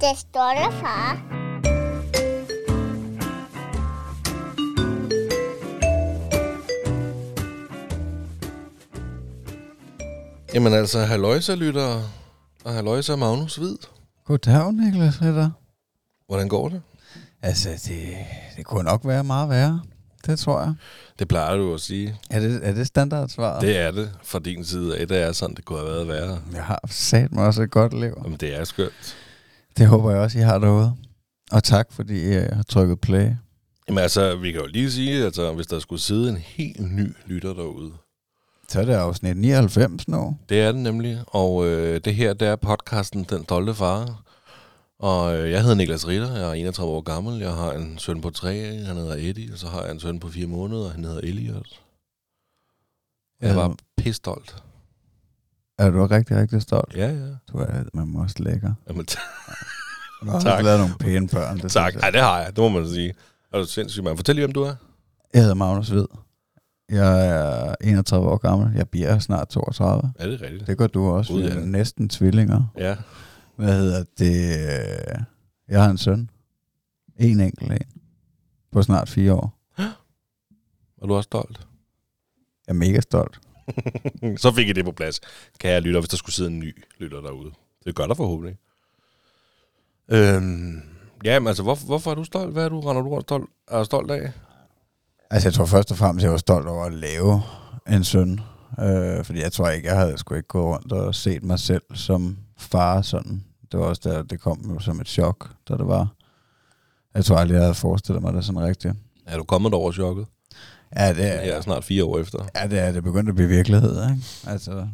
Det står der, far. Jamen altså, halløjsa lytter og halløjsa Magnus Hvid. Goddag, Niklas Ritter. Hvordan går det? Altså, det, det kunne nok være meget værre. Det tror jeg. Det plejer du at sige. Er det, er det standardsvaret? Det er det fra din side af. Det er sådan, det kunne have været værre. Jeg har sat mig også et godt liv. Jamen, det er skønt. Det håber jeg også, I har derude. Og tak, fordi I har trykket play. Jamen altså, vi kan jo lige sige, at altså, hvis der skulle sidde en helt ny lytter derude, Så er det afsnit 99 nu. Det er det nemlig, og øh, det her, det er podcasten Den Stolte Far. Og øh, jeg hedder Niklas Ritter, jeg er 31 år gammel, jeg har en søn på 3, han hedder Eddie, og så har jeg en søn på 4 måneder, han hedder Elliot. Jeg var pisstolt. Er du rigtig, rigtig stolt? Ja, ja. Du er man må også lækker. Jamen, Du har Tak. lavet nogle pæne børn. Det tak. jeg. det har jeg, det må man sige. Er du sindssygt, man. Fortæl lige, hvem du er. Jeg hedder Magnus Hvid. Jeg er 31 år gammel. Jeg bliver snart 32. Er det rigtigt? Det gør du også. Vi ja. næsten tvillinger. Ja. Hvad hedder det? Jeg har en søn. En enkelt en. På snart fire år. Er du også stolt? Jeg er mega stolt. så fik I det på plads. Kan jeg lytte, hvis der skulle sidde en ny lytter derude. Det gør der forhåbentlig. Øhm, ja, men altså, hvorfor, hvorfor er du stolt? Hvad er du, render du stolt, er stolt af? Altså, jeg tror først og fremmest, jeg var stolt over at lave en søn. Øh, fordi jeg tror ikke, jeg havde sgu ikke gået rundt og set mig selv som far sådan. Det var også der, det kom jo som et chok, da det var. Jeg tror aldrig, jeg havde forestillet mig det sådan rigtigt. Er du kommet over chokket? Ja, det Ja, er, snart fire år efter. ja, det er det begyndt at blive virkelighed, ikke? Altså,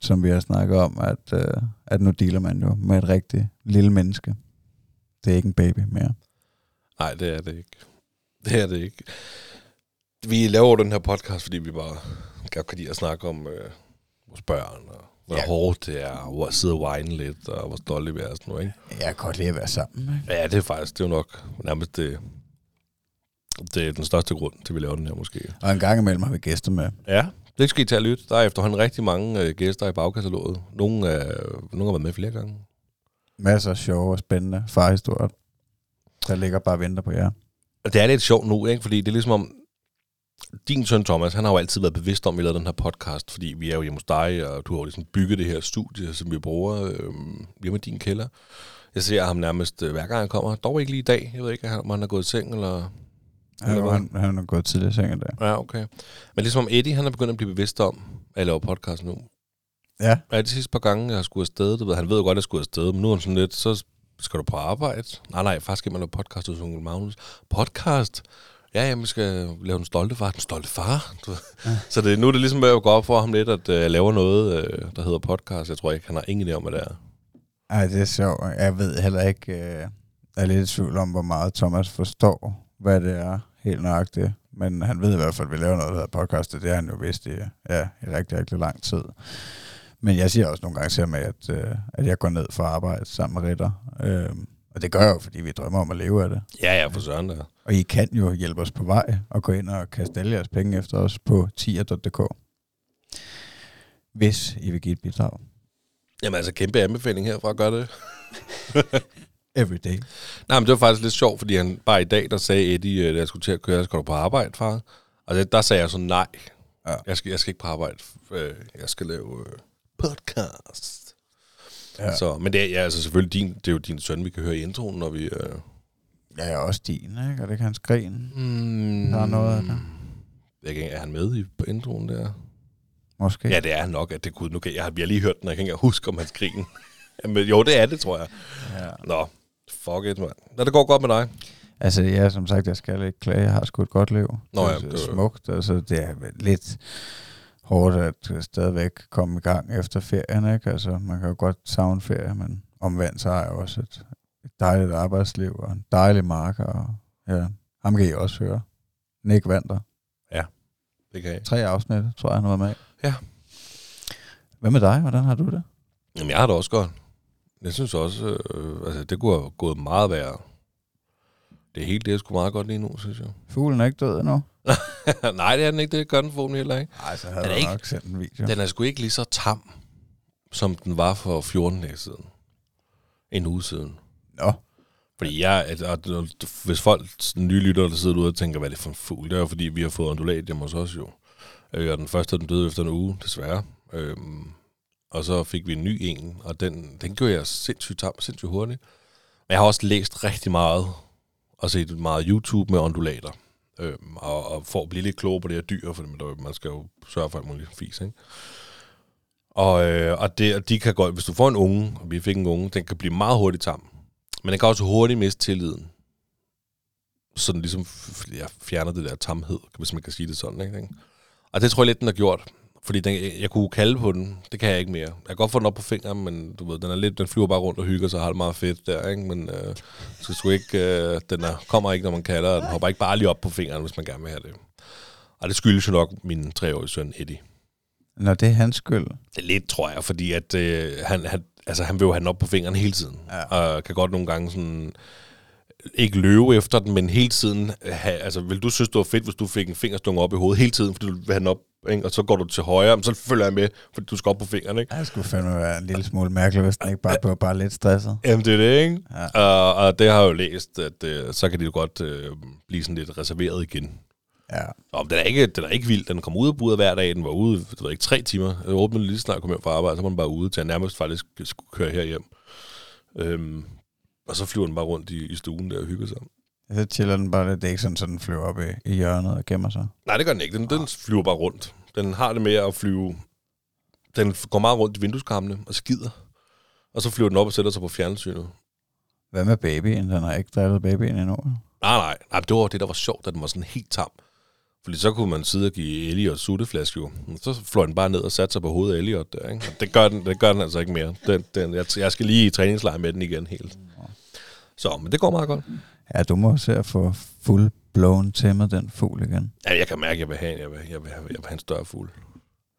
som vi har snakket om, at, øh, at nu dealer man jo med et rigtigt lille menneske. Det er ikke en baby mere. Nej, det er det ikke. Det er det ikke. Vi laver den her podcast, fordi vi bare godt kan lide at snakke om øh, vores børn, og hvor Ja. hårdt det er, hvor sidde og whine lidt, og hvor stolte vi er sådan noget, ikke? Jeg kan godt lide at være sammen, ikke? Ja, det er faktisk, det er jo nok nærmest det, det er den største grund til, at vi laver den her måske. Og en gang imellem har vi gæster med. Ja, det skal I tage at lytte. Der er efterhånden rigtig mange øh, gæster i bagkataloget. Nogle, øh, nogle har været med flere gange. Masser af sjove og spændende farhistorier, der ligger bare og venter på jer. Og det er lidt sjovt nu, ikke? fordi det er ligesom om, din søn Thomas, han har jo altid været bevidst om, at vi lavede den her podcast, fordi vi er jo hjemme hos dig, og du har jo ligesom bygget det her studie, som vi bruger øh, hjemme i din kælder. Jeg ser ham nærmest øh, hver gang han kommer. Dog ikke lige i dag. Jeg ved ikke, om han er gået i seng, eller... Han, Eller han, han er gået tidligere i seng i dag. Ja, okay. Men ligesom om Eddie, han er begyndt at blive bevidst om, at jeg laver podcast nu. Ja, Ja, de sidste par gange, jeg har skulle afsted, du ved, han ved jo godt, at jeg skulle afsted, men nu er han sådan lidt, så skal du på arbejde? Nej, nej, faktisk skal man lave podcast hos Onkel Magnus. Podcast? Ja, vi skal lave den stolte far. Den stolte far? Ja. Så det, nu er det ligesom ved at gå op for ham lidt, at øh, jeg laver noget, øh, der hedder podcast. Jeg tror ikke, han har ingen idé om, hvad det er. Ej, det er sjovt. Jeg ved heller ikke, øh, jeg er lidt i tvivl om, hvor meget Thomas forstår, hvad det er helt nøjagtigt. Men han ved i hvert fald, at vi laver noget, der hedder podcast, og det har han jo vidst i, ja, i rigtig, rigtig lang tid. Men jeg siger også nogle gange til ham, at, øh, at jeg går ned for at arbejde sammen med Ritter. Øh, og det gør jeg jo, fordi vi drømmer om at leve af det. Ja, ja, for søren der. Og I kan jo hjælpe os på vej og gå ind og kaste alle jeres penge efter os på tier.dk. Hvis I vil give et bidrag. Jamen altså, kæmpe anbefaling herfra, gør det. Every day. Nej, men det var faktisk lidt sjovt, fordi han bare i dag, der sagde Eddie, øh, da jeg skulle til at køre, skal du på arbejde, far? Og det, der sagde jeg så nej. Ja. Jeg, skal, jeg skal ikke på arbejde. Øh, Jeg skal lave øh, podcast. Ja. Ja. Så, men det er ja, altså selvfølgelig din, det er jo din søn, vi kan høre i introen, når vi... Øh, Jeg er også din, ikke? Og det kan han skrine. mm, Der er noget af det. Jeg kan, er han med i på introen der? Måske. Ja, det er han nok. At det kunne, nu kan, jeg, har- vi har lige hørt den, og jeg kan ikke huske, om han skrigen. Men jo, det er det, tror jeg. ja. Nå, fuck it, mand. Lad det går godt med dig. Altså, ja, som sagt, jeg skal ikke klage. Jeg har sgu et godt liv. Nå ja, det er- smukt. Altså, det er lidt hårdt at stadigvæk komme i gang efter ferien, ikke? Altså, man kan jo godt savne ferie, men omvendt så har jeg også et, et dejligt arbejdsliv og en dejlig marker. Og, ja, ham kan I også høre. Nick Vander. Det kan jeg. Tre afsnit, tror jeg, han været med. Ja. Hvad med dig? Hvordan har du det? Jamen, jeg har det også godt. Jeg synes også, øh, altså, det kunne have gået meget værre. Det hele, det er sgu meget godt lige nu, synes jeg. Fuglen er ikke død endnu? Nej, det er den ikke. Det gør den forhåbentlig heller ikke. Nej, så Den havde er jeg ikke- nok sendt en video. Den er sgu ikke lige så tam. som den var for 14 dage siden. En uge siden. Nå, Fordi jeg, at, at, hvis folk, nye lyttere, der sidder derude og tænker, hvad er det for en fugl? Det er jo fordi, vi har fået ondulat hjemme hos os jo. Øh, og den første, den døde efter en uge, desværre. Øhm, og så fik vi en ny en, og den, den gjorde jeg sindssygt tam, sindssygt hurtigt. Men jeg har også læst rigtig meget, og set meget YouTube med ondulater. Øhm, og, og for at blive lidt klogere på det her dyr, for man skal jo sørge for alt muligt fis, ikke? Og, øh, og, det, og de kan godt, hvis du får en unge, og vi fik en unge, den kan blive meget hurtigt tam. Men den kan også hurtigt miste tilliden. Så den ligesom f- ja, fjerner det der tamhed, hvis man kan sige det sådan. Ikke? Og det tror jeg lidt, den har gjort. Fordi den, jeg, kunne kalde på den. Det kan jeg ikke mere. Jeg kan godt få den op på fingeren, men du ved, den, er lidt, den flyver bare rundt og hygger sig og har det meget fedt der. Ikke? Men øh, skal sgu ikke, øh, den er, kommer ikke, når man kalder, og den hopper ikke bare lige op på fingeren, hvis man gerne vil have det. Og det skyldes jo nok min treårige søn, Eddie. når det er hans skyld. Det er lidt, tror jeg, fordi at, øh, han, han, altså, han vil jo have den op på fingeren hele tiden. Ja. Og kan godt nogle gange sådan ikke løbe efter den, men hele tiden have, altså vil du synes, det var fedt, hvis du fik en fingerstunge op i hovedet hele tiden, fordi du vil have den op, ikke? og så går du til højre, men så følger jeg med, fordi du skal op på fingeren, ikke? Det skulle fandme være en lille smule mærkeligt, hvis den ikke bare blev bare lidt stresset. Jamen, det er det, ikke? Ja. Og, og det har jeg jo læst, at øh, så kan de jo godt øh, blive sådan lidt reserveret igen. Ja. Og den er ikke, den er ikke vild. Den kom ud af budet hver dag. Den var ude, det var ikke tre timer. Jeg åbnede lige snart kom hjem fra arbejde, så var den bare ude til at nærmest faktisk skulle køre herhjem. Øhm, og så flyver den bare rundt i, i stuen der og hygger sig. Så chiller den bare lidt. Det er ikke sådan, at den flyver op i, i hjørnet og gemmer sig. Nej, det gør den ikke. Den, den flyver bare rundt. Den har det med at flyve... Den går meget rundt i vindueskarmene og skider. Og så flyver den op og sætter sig på fjernsynet. Hvad med babyen? Den har ikke drillet babyen endnu. Nej, nej, nej, det var det, der var sjovt, at den var sådan helt tam. Fordi så kunne man sidde og give Elliot sutteflaske jo. Så fløj den bare ned og satte sig på hovedet af Elliot der, ikke? Og det gør den, det gør den altså ikke mere. Den, den, jeg, jeg skal lige i træningslejr med den igen helt. Så, men det går meget godt. Ja, du må se at få fuld blown tæmmet den fugl igen. Ja, jeg kan mærke, at jeg vil have, en- jeg vil, jeg vil, jeg vil have en større fugl.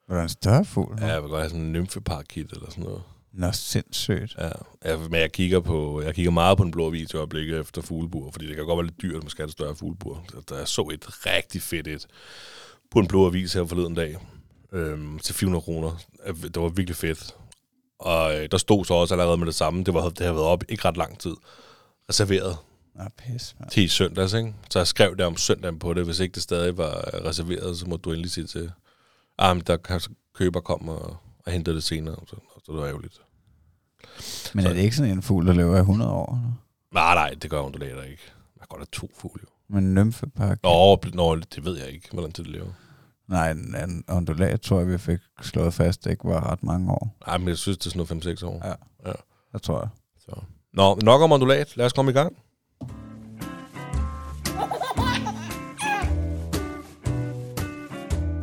Var der en større fugl? Ja, jeg vil godt have sådan en nymfeparakit eller sådan noget. Nå, sindssygt. Ja, jeg, men jeg kigger, på, jeg kigger meget på den blå vis i øjeblikket efter fuglebur, fordi det kan godt være lidt dyrt, at man skal have et større fuglebur. Der jeg så et rigtig fedt et på en blå avis her forleden dag øhm, til 400 kroner. Det var virkelig fedt. Og øh, der stod så også allerede med det samme. Det, var, det har været op ikke ret lang tid. Reserveret Nå, pis, man. til i søndags, ikke? Så jeg skrev der om søndagen på det. Hvis ikke det stadig var reserveret, så må du endelig sige til, ah, men der kan køber kom og, og henter det senere. Så, så det var ærgerligt. Men er det ikke sådan en fugl, der lever i 100 år? eller? Nej, nej, det gør undulater ikke. Man kan godt have to fugle, jo. Men nymfepak? Nå, nå, det ved jeg ikke, hvordan det lever. Nej, en, en ondulat tror jeg, vi fik slået fast, det ikke var ret mange år. Nej, men jeg synes, det er sådan noget 5-6 år. Ja. Det tror jeg. Så. Nå, nok om ondulat. Lad os komme i gang.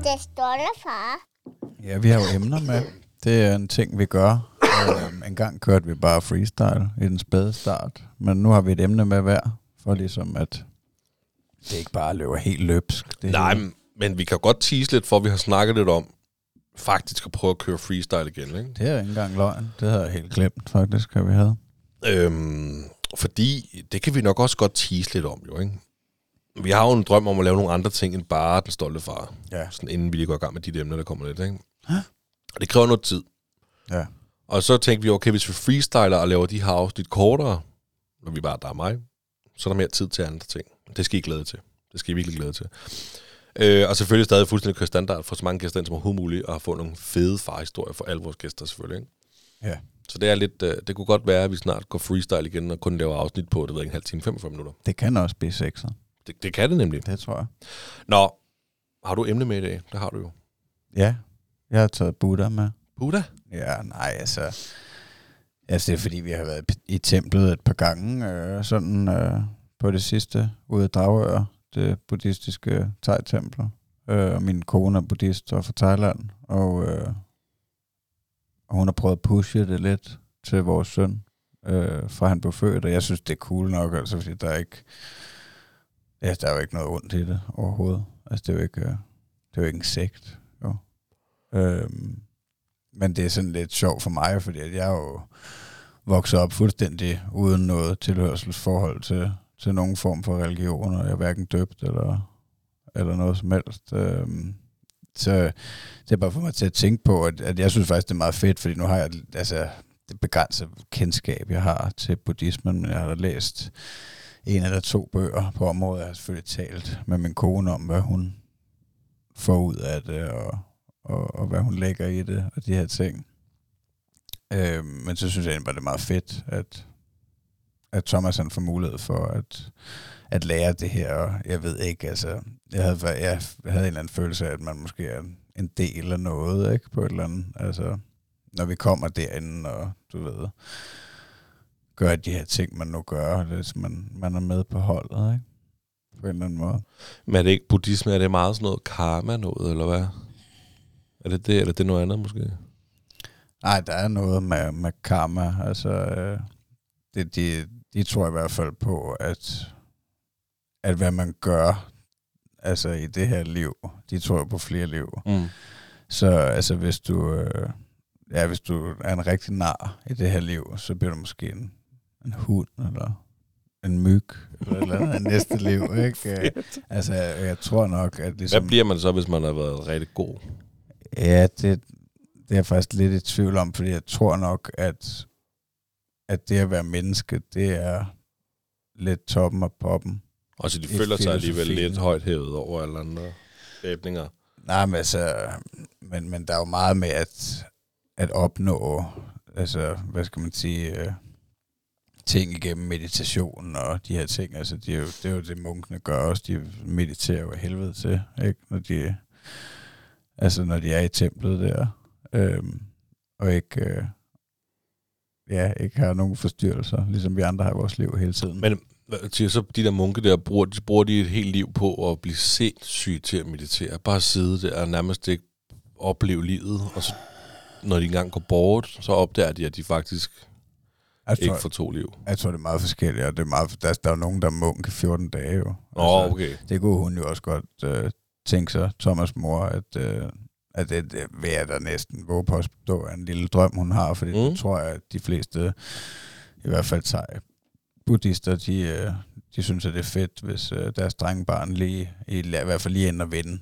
Det står der, far. Ja, vi har jo emner med. Det er en ting, vi gør. Øhm, en gang kørte vi bare freestyle i den spæde start, men nu har vi et emne med hver, for ligesom at det ikke bare løber helt løbsk. Det Nej, hele. men, vi kan godt tease lidt, for vi har snakket lidt om faktisk at prøve at køre freestyle igen. Ikke? Det er ikke engang løgn. Det havde jeg helt glemt, faktisk, at vi havde. Øhm, fordi det kan vi nok også godt tease lidt om, jo. Ikke? Vi har jo en drøm om at lave nogle andre ting end bare den stolte far. Ja. Sådan inden vi lige går i gang med de emner, der kommer lidt. Ikke? Og det kræver noget tid. Ja. Og så tænkte vi, okay, hvis vi freestyler og laver de her afsnit kortere, når vi bare der er mig, så er der mere tid til andre ting. Det skal I glæde til. Det skal I virkelig glæde til. Øh, og selvfølgelig stadig fuldstændig køre standard for så mange gæster ind som overhovedet muligt, og få nogle fede farhistorier for alle vores gæster selvfølgelig. Ikke? Ja. Så det er lidt, øh, det kunne godt være, at vi snart går freestyle igen og kun laver afsnit på, det ved jeg, en halv time, 45 minutter. Det kan også blive sexet. Det, det kan det nemlig. Det tror jeg. Nå, har du emne med i dag? Det har du jo. Ja, jeg har taget Buddha med. Buddha? Ja, nej, altså... Altså, det er fordi, vi har været i templet et par gange, øh, sådan øh, på det sidste, ude i Dragør, det buddhistiske thai-tempel. Øh, og min kone er buddhist og fra Thailand, og, øh, og hun har prøvet at pushe det lidt til vores søn, øh, fra han blev født, og jeg synes, det er cool nok, altså, fordi der er ikke... Ja, altså, der er jo ikke noget ondt i det overhovedet. Altså, det er jo ikke, øh, det er jo ikke en sekt, jo. Øhm, men det er sådan lidt sjovt for mig, fordi at jeg er jo vokset op fuldstændig uden noget tilhørselsforhold til, til nogen form for religion, og jeg er hverken døbt eller, eller noget som helst. Øhm, så det er bare for mig til at tænke på, at, at jeg synes faktisk, det er meget fedt, fordi nu har jeg altså, det begrænset kendskab, jeg har til buddhismen, men jeg har da læst en eller to bøger på området. Jeg har selvfølgelig talt med min kone om, hvad hun får ud af det, og, og, og hvad hun lægger i det, og de her ting. Øh, men så synes jeg egentlig bare, det er meget fedt, at, at Thomas han får mulighed for at, at lære det her. Og jeg ved ikke, altså, jeg havde, jeg havde en eller anden følelse af, at man måske er en del af noget, ikke, på et eller andet. Altså, når vi kommer derinde, og du ved, gør de her ting, man nu gør, hvis man, man er med på holdet, ikke? På en eller anden måde. Men er det ikke buddhisme, er det meget sådan noget karma noget, eller hvad? Er det det, eller det er noget andet måske? Nej, der er noget med, med karma. Altså, øh, det, de, de tror i hvert fald på, at, at hvad man gør altså i det her liv, de tror på flere liv. Mm. Så altså, hvis du, øh, ja, hvis du er en rigtig nar i det her liv, så bliver du måske en, en hund, eller en myg, eller et eller andet næste liv, ikke? Altså, jeg, tror nok, at ligesom... Hvad bliver man så, hvis man har været rigtig god? Ja, det, det er jeg faktisk lidt i tvivl om, fordi jeg tror nok, at, at det at være menneske, det er lidt toppen af poppen. Og så de I føler sig alligevel lidt højt hævet over alle andre skæbninger. Nej, men altså, men, men der er jo meget med at, at opnå, altså, hvad skal man sige, øh, ting igennem meditation og de her ting. Altså, de er jo, det er jo det, munkene gør også. De mediterer jo af helvede til, ikke? Når de, altså, når de er i templet der. Øhm, og ikke, øh, ja, ikke har nogen forstyrrelser, ligesom vi andre har i vores liv hele tiden. Men siger så de der munke der, bruger, de, bruger de et helt liv på at blive sindssyge til at meditere. Bare sidde der og nærmest ikke opleve livet. Og så, når de engang går bort, så opdager de, at de faktisk jeg, ikke tror, får to liv. jeg tror, det er meget forskelligt, og det er meget, der, der er jo nogen, der er munk i 14 dage jo. Åh, oh, okay. Det kunne hun jo også godt øh, tænke sig, Thomas mor, at, øh, at det, det vil jeg da næsten våge på at stå en lille drøm, hun har, fordi mm. Det tror jeg, at de fleste, i hvert fald sig, buddhister, de, øh, de synes, at det er fedt, hvis øh, deres drengebarn lige, i, i hvert fald lige ind og vinde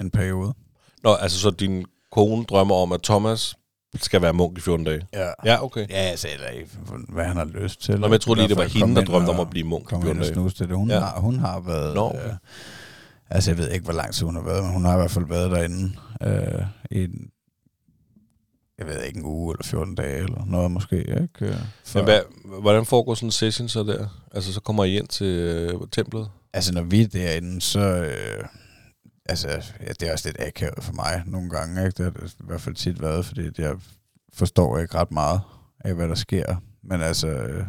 en periode. Nå, altså så din kone drømmer om, at Thomas skal være munk i 14 dage? Ja. Ja, okay. Ja, altså, eller hvad han har lyst til. Nå, men jeg troede lige, det var hende, der drømte om at blive munk i komme ind 14 og dage. snuse til det. Hun, Ja. har, hun har været... Nå, okay. øh, altså, jeg ved ikke, hvor lang tid hun har været, men hun har i hvert fald været derinde øh, i en, jeg ved ikke, en uge eller 14 dage eller noget måske, ikke? Øh, Men hvad, hvordan foregår sådan en session så der? Altså, så kommer I ind til øh, templet? Altså, når vi er derinde, så... Øh, altså, ja, det er også lidt akavet for mig nogle gange, ikke? Det har det i hvert fald tit været, fordi jeg forstår ikke ret meget af, hvad der sker. Men altså... Øh,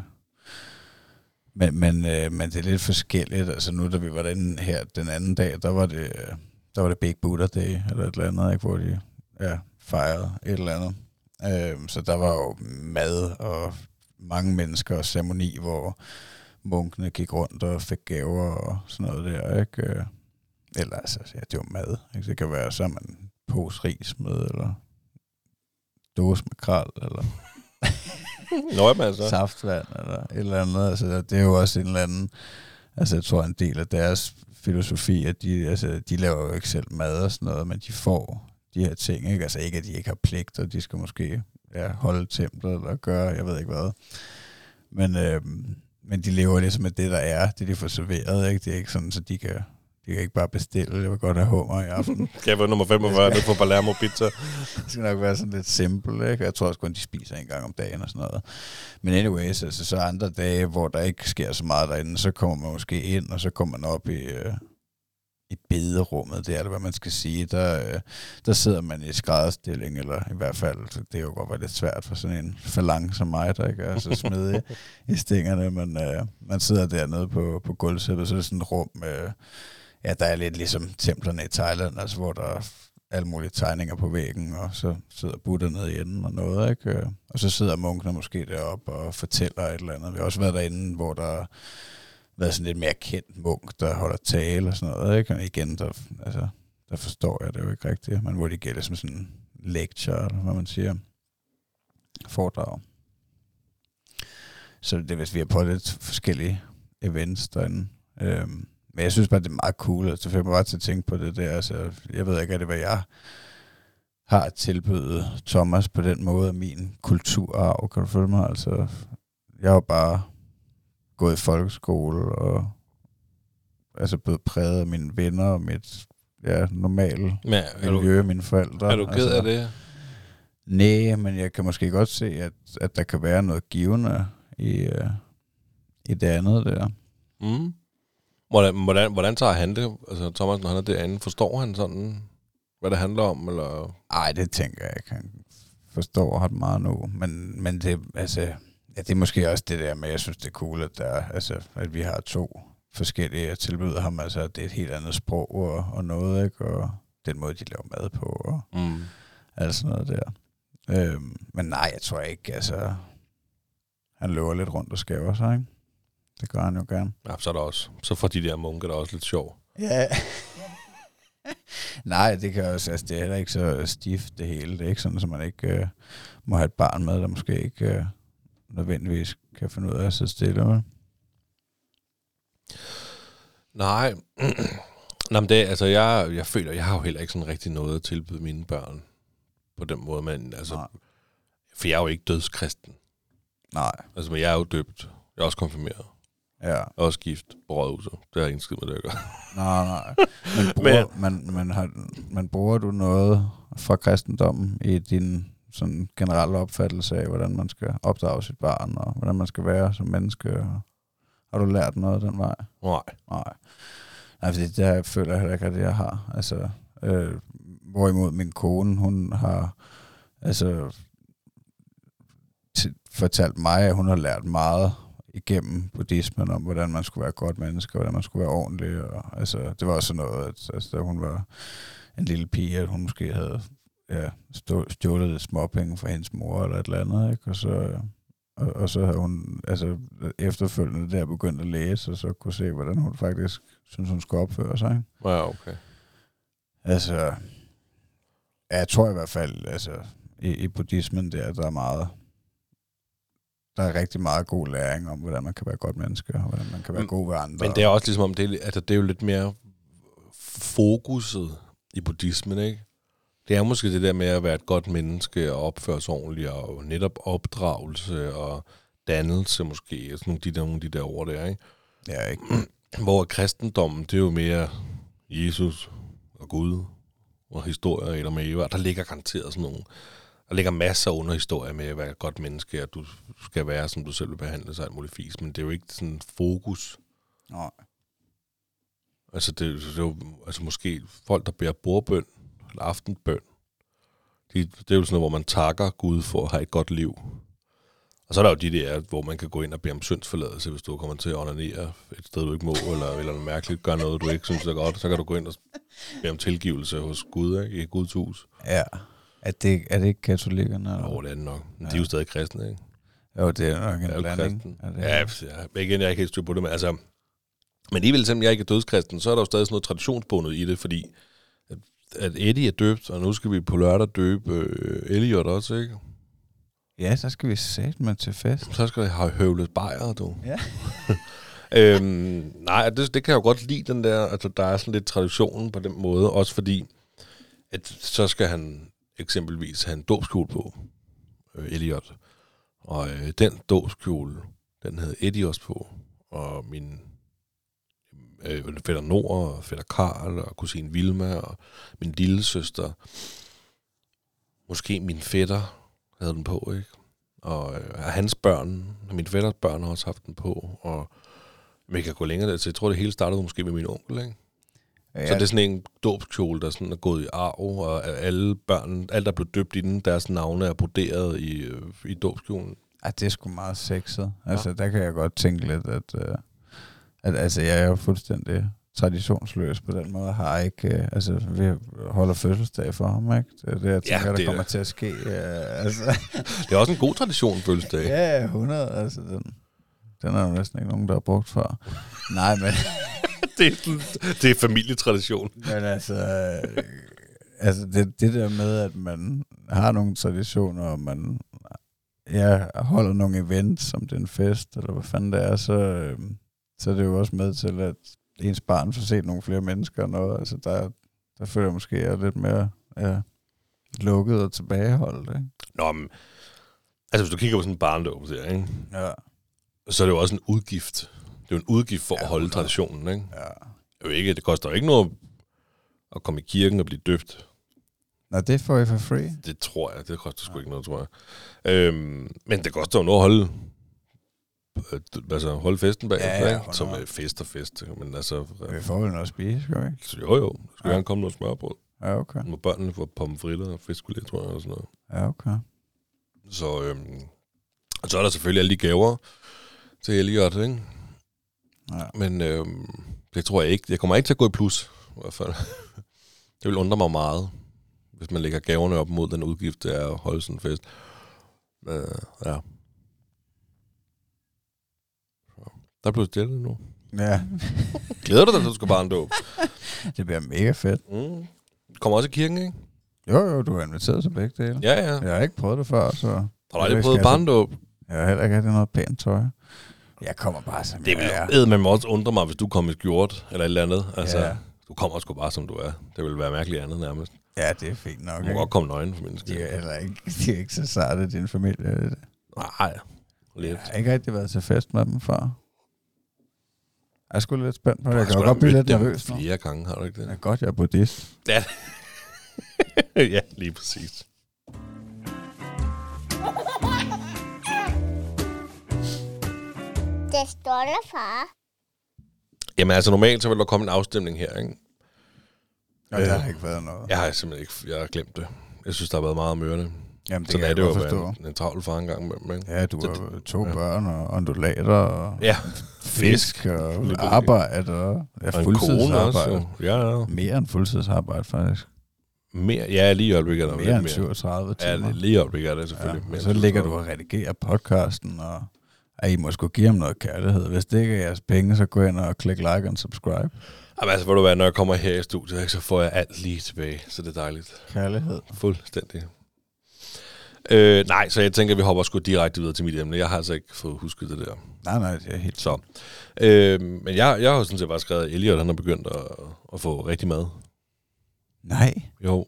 men, men, øh, men det er lidt forskelligt. Altså nu, da vi var derinde her den anden dag, der var det, øh, der var det Big Buddha Day, eller et eller andet, ikke? hvor de ja, fejrede et eller andet. Øh, så der var jo mad og mange mennesker og ceremoni, hvor munkene gik rundt og fik gaver og sådan noget der, ikke? Øh, eller altså, ja, det var mad. Ikke? Det kan være så man en pose ris med, eller dåse med kral, eller Nå, jamen altså. saftvand, eller et eller andet. Altså, det er jo også en eller anden, altså jeg tror en del af deres filosofi, at de, altså, de laver jo ikke selv mad og sådan noget, men de får de her ting, ikke? Altså ikke, at de ikke har pligt, og de skal måske ja, holde templet, eller gøre, jeg ved ikke hvad. Men, øh, men de lever ligesom med det, der er, det de får serveret, ikke? Det er ikke sådan, så de kan, de kan ikke bare bestille, jeg vil godt have hummer i aften. Skal jeg være nummer 45 nede på Palermo Pizza? det skal nok være sådan lidt simpelt, ikke? Jeg tror også kun, de spiser en gang om dagen og sådan noget. Men anyways, altså så andre dage, hvor der ikke sker så meget derinde, så kommer man måske ind, og så kommer man op i, øh, i bederummet, det er det, hvad man skal sige. Der, øh, der sidder man i skrædderstilling, eller i hvert fald, det er jo godt være lidt svært for sådan en falang som mig, der ikke er så smidig i stingerne, men øh, man sidder dernede på, på gulvsæppet, så er det sådan et rum med, ja, der er lidt ligesom templerne i Thailand, altså hvor der er alle mulige tegninger på væggen, og så sidder Buddha nede i enden og noget, ikke? Øh, og så sidder munkene måske deroppe og fortæller et eller andet. Vi har også været derinde, hvor der har været sådan lidt mere kendt munk, der holder tale og sådan noget, ikke? Og igen, der, altså, der forstår jeg det jo ikke rigtigt, men hvor de gælder som sådan en lecture, eller hvad man siger, foredrag. Så det er, hvis vi har på lidt forskellige events derinde. Øhm, men jeg synes bare, det er meget cool, altså, for jeg må bare til at tænke på det der. Altså, jeg ved ikke, er det, hvad jeg har at tilbyde Thomas på den måde min kulturarv, kan du følge mig? Altså, jeg har bare gået i folkeskole og altså blevet præget af mine venner og mit ja, normale er du, miljø af mine forældre. er du ked altså, af det? Nej, men jeg kan måske godt se, at, at der kan være noget givende i, uh, i det andet der. Mm. Hvordan, hvordan, hvordan tager han det? Altså Thomas, når han er derinde, forstår han sådan, hvad det handler om? Eller? Ej, det tænker jeg ikke. Han forstår ret meget nu. Men, men det, altså, ja, det er måske også det der med, jeg synes, det er cool, at, der, altså, at vi har to forskellige tilbud ham. Altså, det er et helt andet sprog og, og noget, ikke? Og den måde, de laver mad på og Mm. alt sådan noget der. Øhm, men nej, jeg tror ikke, altså... Han løber lidt rundt og skæver sig, ikke? Det gør han jo gerne. Ja, så er der også. Så får de der munke der også lidt sjov. Ja. Nej, det kan også, altså, det er heller ikke så stift det hele. Det er ikke sådan, at man ikke øh, må have et barn med, der måske ikke øh, nødvendigvis kan finde ud af at sidde stille. Vel? Nej. Nå, men det, altså, jeg, jeg føler, jeg har jo heller ikke sådan rigtig noget at tilbyde mine børn på den måde, men altså, Nej. for jeg er jo ikke dødskristen. Nej, Altså, men jeg er jo døbt. Jeg er også konfirmeret. Ja. Er gift på rådhuset. Det har ingen skid med det at gøre. Nej, nej. Men bruger, men, men, har, men bruger du noget fra kristendommen i din sådan generelle opfattelse af, hvordan man skal opdrage sit barn, og hvordan man skal være som menneske? Og har du lært noget den vej? Nej. Nej. Nej, fordi det her føler jeg heller ikke, at jeg har. Altså, øh, hvorimod min kone, hun har altså fortalt mig, at hun har lært meget igennem buddhismen om, hvordan man skulle være et godt menneske, hvordan man skulle være ordentlig. Og, altså, det var også noget, at altså, da hun var en lille pige, at hun måske havde ja, stjålet småpenge fra hendes mor eller et eller andet, ikke? Og så, og, og så havde hun altså, efterfølgende der begyndt at læse, og så kunne se, hvordan hun faktisk synes, hun skulle opføre sig. Ikke? Ja, okay. Altså, ja, jeg tror i hvert fald, altså, i, i buddhismen der, der er meget, der er rigtig meget god læring om, hvordan man kan være et godt menneske, og hvordan man kan være Men- god ved andre. Men det er også ligesom om, det er, altså, det er jo lidt mere fokuset i buddhismen, ikke? Det er måske det der med at være et godt menneske og opføre sig ordentligt, og netop opdragelse og dannelse måske, og sådan de der, nogle af de der ord der, ikke? Ja, ikke? Hvor kristendommen, det er jo mere Jesus og Gud og historier eller med Eva. Der ligger garanteret sådan nogle, der ligger masser af underhistorier med at være et godt menneske, at du skal være, som du selv vil behandle sig, alt muligt fis, men det er jo ikke sådan fokus. Nej. Altså, det, det er jo altså måske folk, der beder bordbøn, eller aftenbøn. De, det er jo sådan noget, hvor man takker Gud for at have et godt liv. Og så er der jo de der, hvor man kan gå ind og bede om syndsforladelse, hvis du kommer til at onanere et sted, du ikke må, eller, eller noget mærkeligt, gør noget, du ikke synes er godt. Så kan du gå ind og bede om tilgivelse hos Gud, ikke? i Guds hus. Ja. Er det, er det ikke katolikkerne? Eller? Jo, det er det nok. Men de er jo stadig kristne, ikke? Jo, det er nok en er blanding. Er det, Ja, ja, igen, jeg er ikke helt styr på det, men altså... Men alligevel, selvom jeg ikke er dødskristen, så er der jo stadig sådan noget traditionsbundet i det, fordi at, at Eddie er døbt, og nu skal vi på lørdag døbe øh, Elliot også, ikke? ja, så skal vi sætte med til fest. Så skal jeg have høvlet bajer, du. Ja. øhm, nej, det, det kan jeg jo godt lide, den der, altså der er sådan lidt traditionen på den måde, også fordi, at så skal han eksempelvis have en dåbskjole på, øh, Elliot. Og øh, den dåbskjole, den havde Eddie også på, og min øh, øh fætter Nord, og fætter Karl, og kusine Vilma, og min lille søster, måske min fætter havde den på, ikke? Og øh, hans børn, min fætters børn har også haft den på, og vi kan gå længere der, så jeg tror, det hele startede måske med min onkel, ikke? Ja, Så det er sådan en dåbskjole, der sådan er gået i arv, og alle børn, alt der blev døbt inden, deres navne er broderet i, øh, i dåbskjolen. Ej, det er sgu meget sexet. Altså, der kan jeg godt tænke lidt, at, uh, at altså, jeg er jo fuldstændig traditionsløs på den måde. Har ikke, uh, altså, vi holder fødselsdag for ham, ikke? Det er det, jeg tænker, det der er kommer det. til at ske. Altså, Det er også en god tradition, fødselsdag. ja, 100, altså, den, den er jo næsten ikke nogen, der har brugt før. Nej, men, det, er, sådan- det er familietradition. men altså, øh, altså det, det der med, at man har nogle traditioner, og man ja, holder nogle events, som det er en fest, eller hvad fanden det er, så, øh, så er det jo også med til, at ens barn får set nogle flere mennesker og noget. Altså, der, der føler jeg måske, jeg er lidt mere ja, lukket og tilbageholdt. Ikke? Nå, men, altså hvis du kigger på sådan en barndåb der, ikke? Ja. så er det jo også en udgift. Det er jo en udgift for Ja, at holde 100. traditionen, ikke? ja. Det, er jo ikke, det koster jo ikke noget at komme i kirken og blive døbt. Nå, det får I for free. Det tror jeg. Det koster sgu ikke noget, tror jeg. Øhm, men det koster jo noget at holde, øh, altså holde festen bagefter, Ja, ja, ikke? Som 100. er fest og fest. Men altså, Vi får vel noget at spise, skal vi ikke? jo jo, skal Ja. gerne komme noget smørbrød. Ja, okay. Må børnene få pomfritter og fiskfilet, tror jeg, og sådan noget. Ja, okay. Så, øhm, og så er der selvfølgelig alle de gaver til Elliot, ikke? Ja. Men øhm, det tror jeg ikke. Jeg kommer ikke til at gå i plus, i hvert fald. det vil undre mig meget, hvis man lægger gaverne op mod den udgift, det er at holde sådan en fest. Øh, ja. Der blev stille nu. ja, Glæder du dig, til du skal bare en dåb? det bliver mega fedt. Mm. Kommer også i kirken, ikke? Jo, jo, du er inviteret til begge dele. Ja, ja. Jeg har ikke prøvet det før, så... Har du aldrig prøvet barndåb? Jeg har heller ikke rigtig noget pænt tøj. Jeg kommer bare som Det jeg vil er. jo men også undre mig, hvis du kom i skjort eller et eller andet. Altså, Ja. du kommer sgu bare, som du er. Det vil være mærkeligt andet nærmest. Ja, det er fint nok. Du må Ikke? godt komme nøgen for skyld. De er, heller ikke, de er ikke så sarte, din familie. det? Nej, lidt. Jeg har ikke rigtig været til fest med dem før. Jeg er sgu lidt spændt på det. Jeg kan godt blive lidt nervøs nu. Flere gange, har du ikke Det er det? godt, jeg er buddhist. Ja, ja lige præcis. Det står der, far. Jamen altså normalt, så vil der komme en afstemning her, ikke? Og der har ikke været noget. Jeg har simpelthen ikke, jeg har glemt det. Jeg synes, der har været meget om ørerne. Jamen, det Sådan kan er jeg det jo godt at være en, en travl far engang imellem, ikke? Ja, du Så har to ja. børn og undulater og Ja, fisk og arbejde og, ja, og også. fuldtidsarbejde. Jo. Ja, ja. Mere end fuldtidsarbejde, faktisk. Mere, ja, lige i øjeblikket er der Mere lidt end mere. 37 Ja, timer. lige i øjeblikket er det selvfølgelig. Ja, mere og så ligger 37. du og redigerer podcasten, og at I må sgu give ham noget kærlighed. Hvis det ikke er jeres penge, så gå ind og klik like og subscribe. Jamen altså, hvor du hvad, når jeg kommer her i studiet, ikke, så får jeg alt lige tilbage, så det er dejligt. Kærlighed. Fuldstændig. Øh, nej, så jeg tænker, at vi hopper sgu direkte videre til mit emne. Jeg har altså ikke fået husket det der. Nej, nej, det er helt Så. Øh, men jeg, jeg har jo sådan set bare skrevet, at Elliot han har begyndt at, at få rigtig mad. Nej, Jo,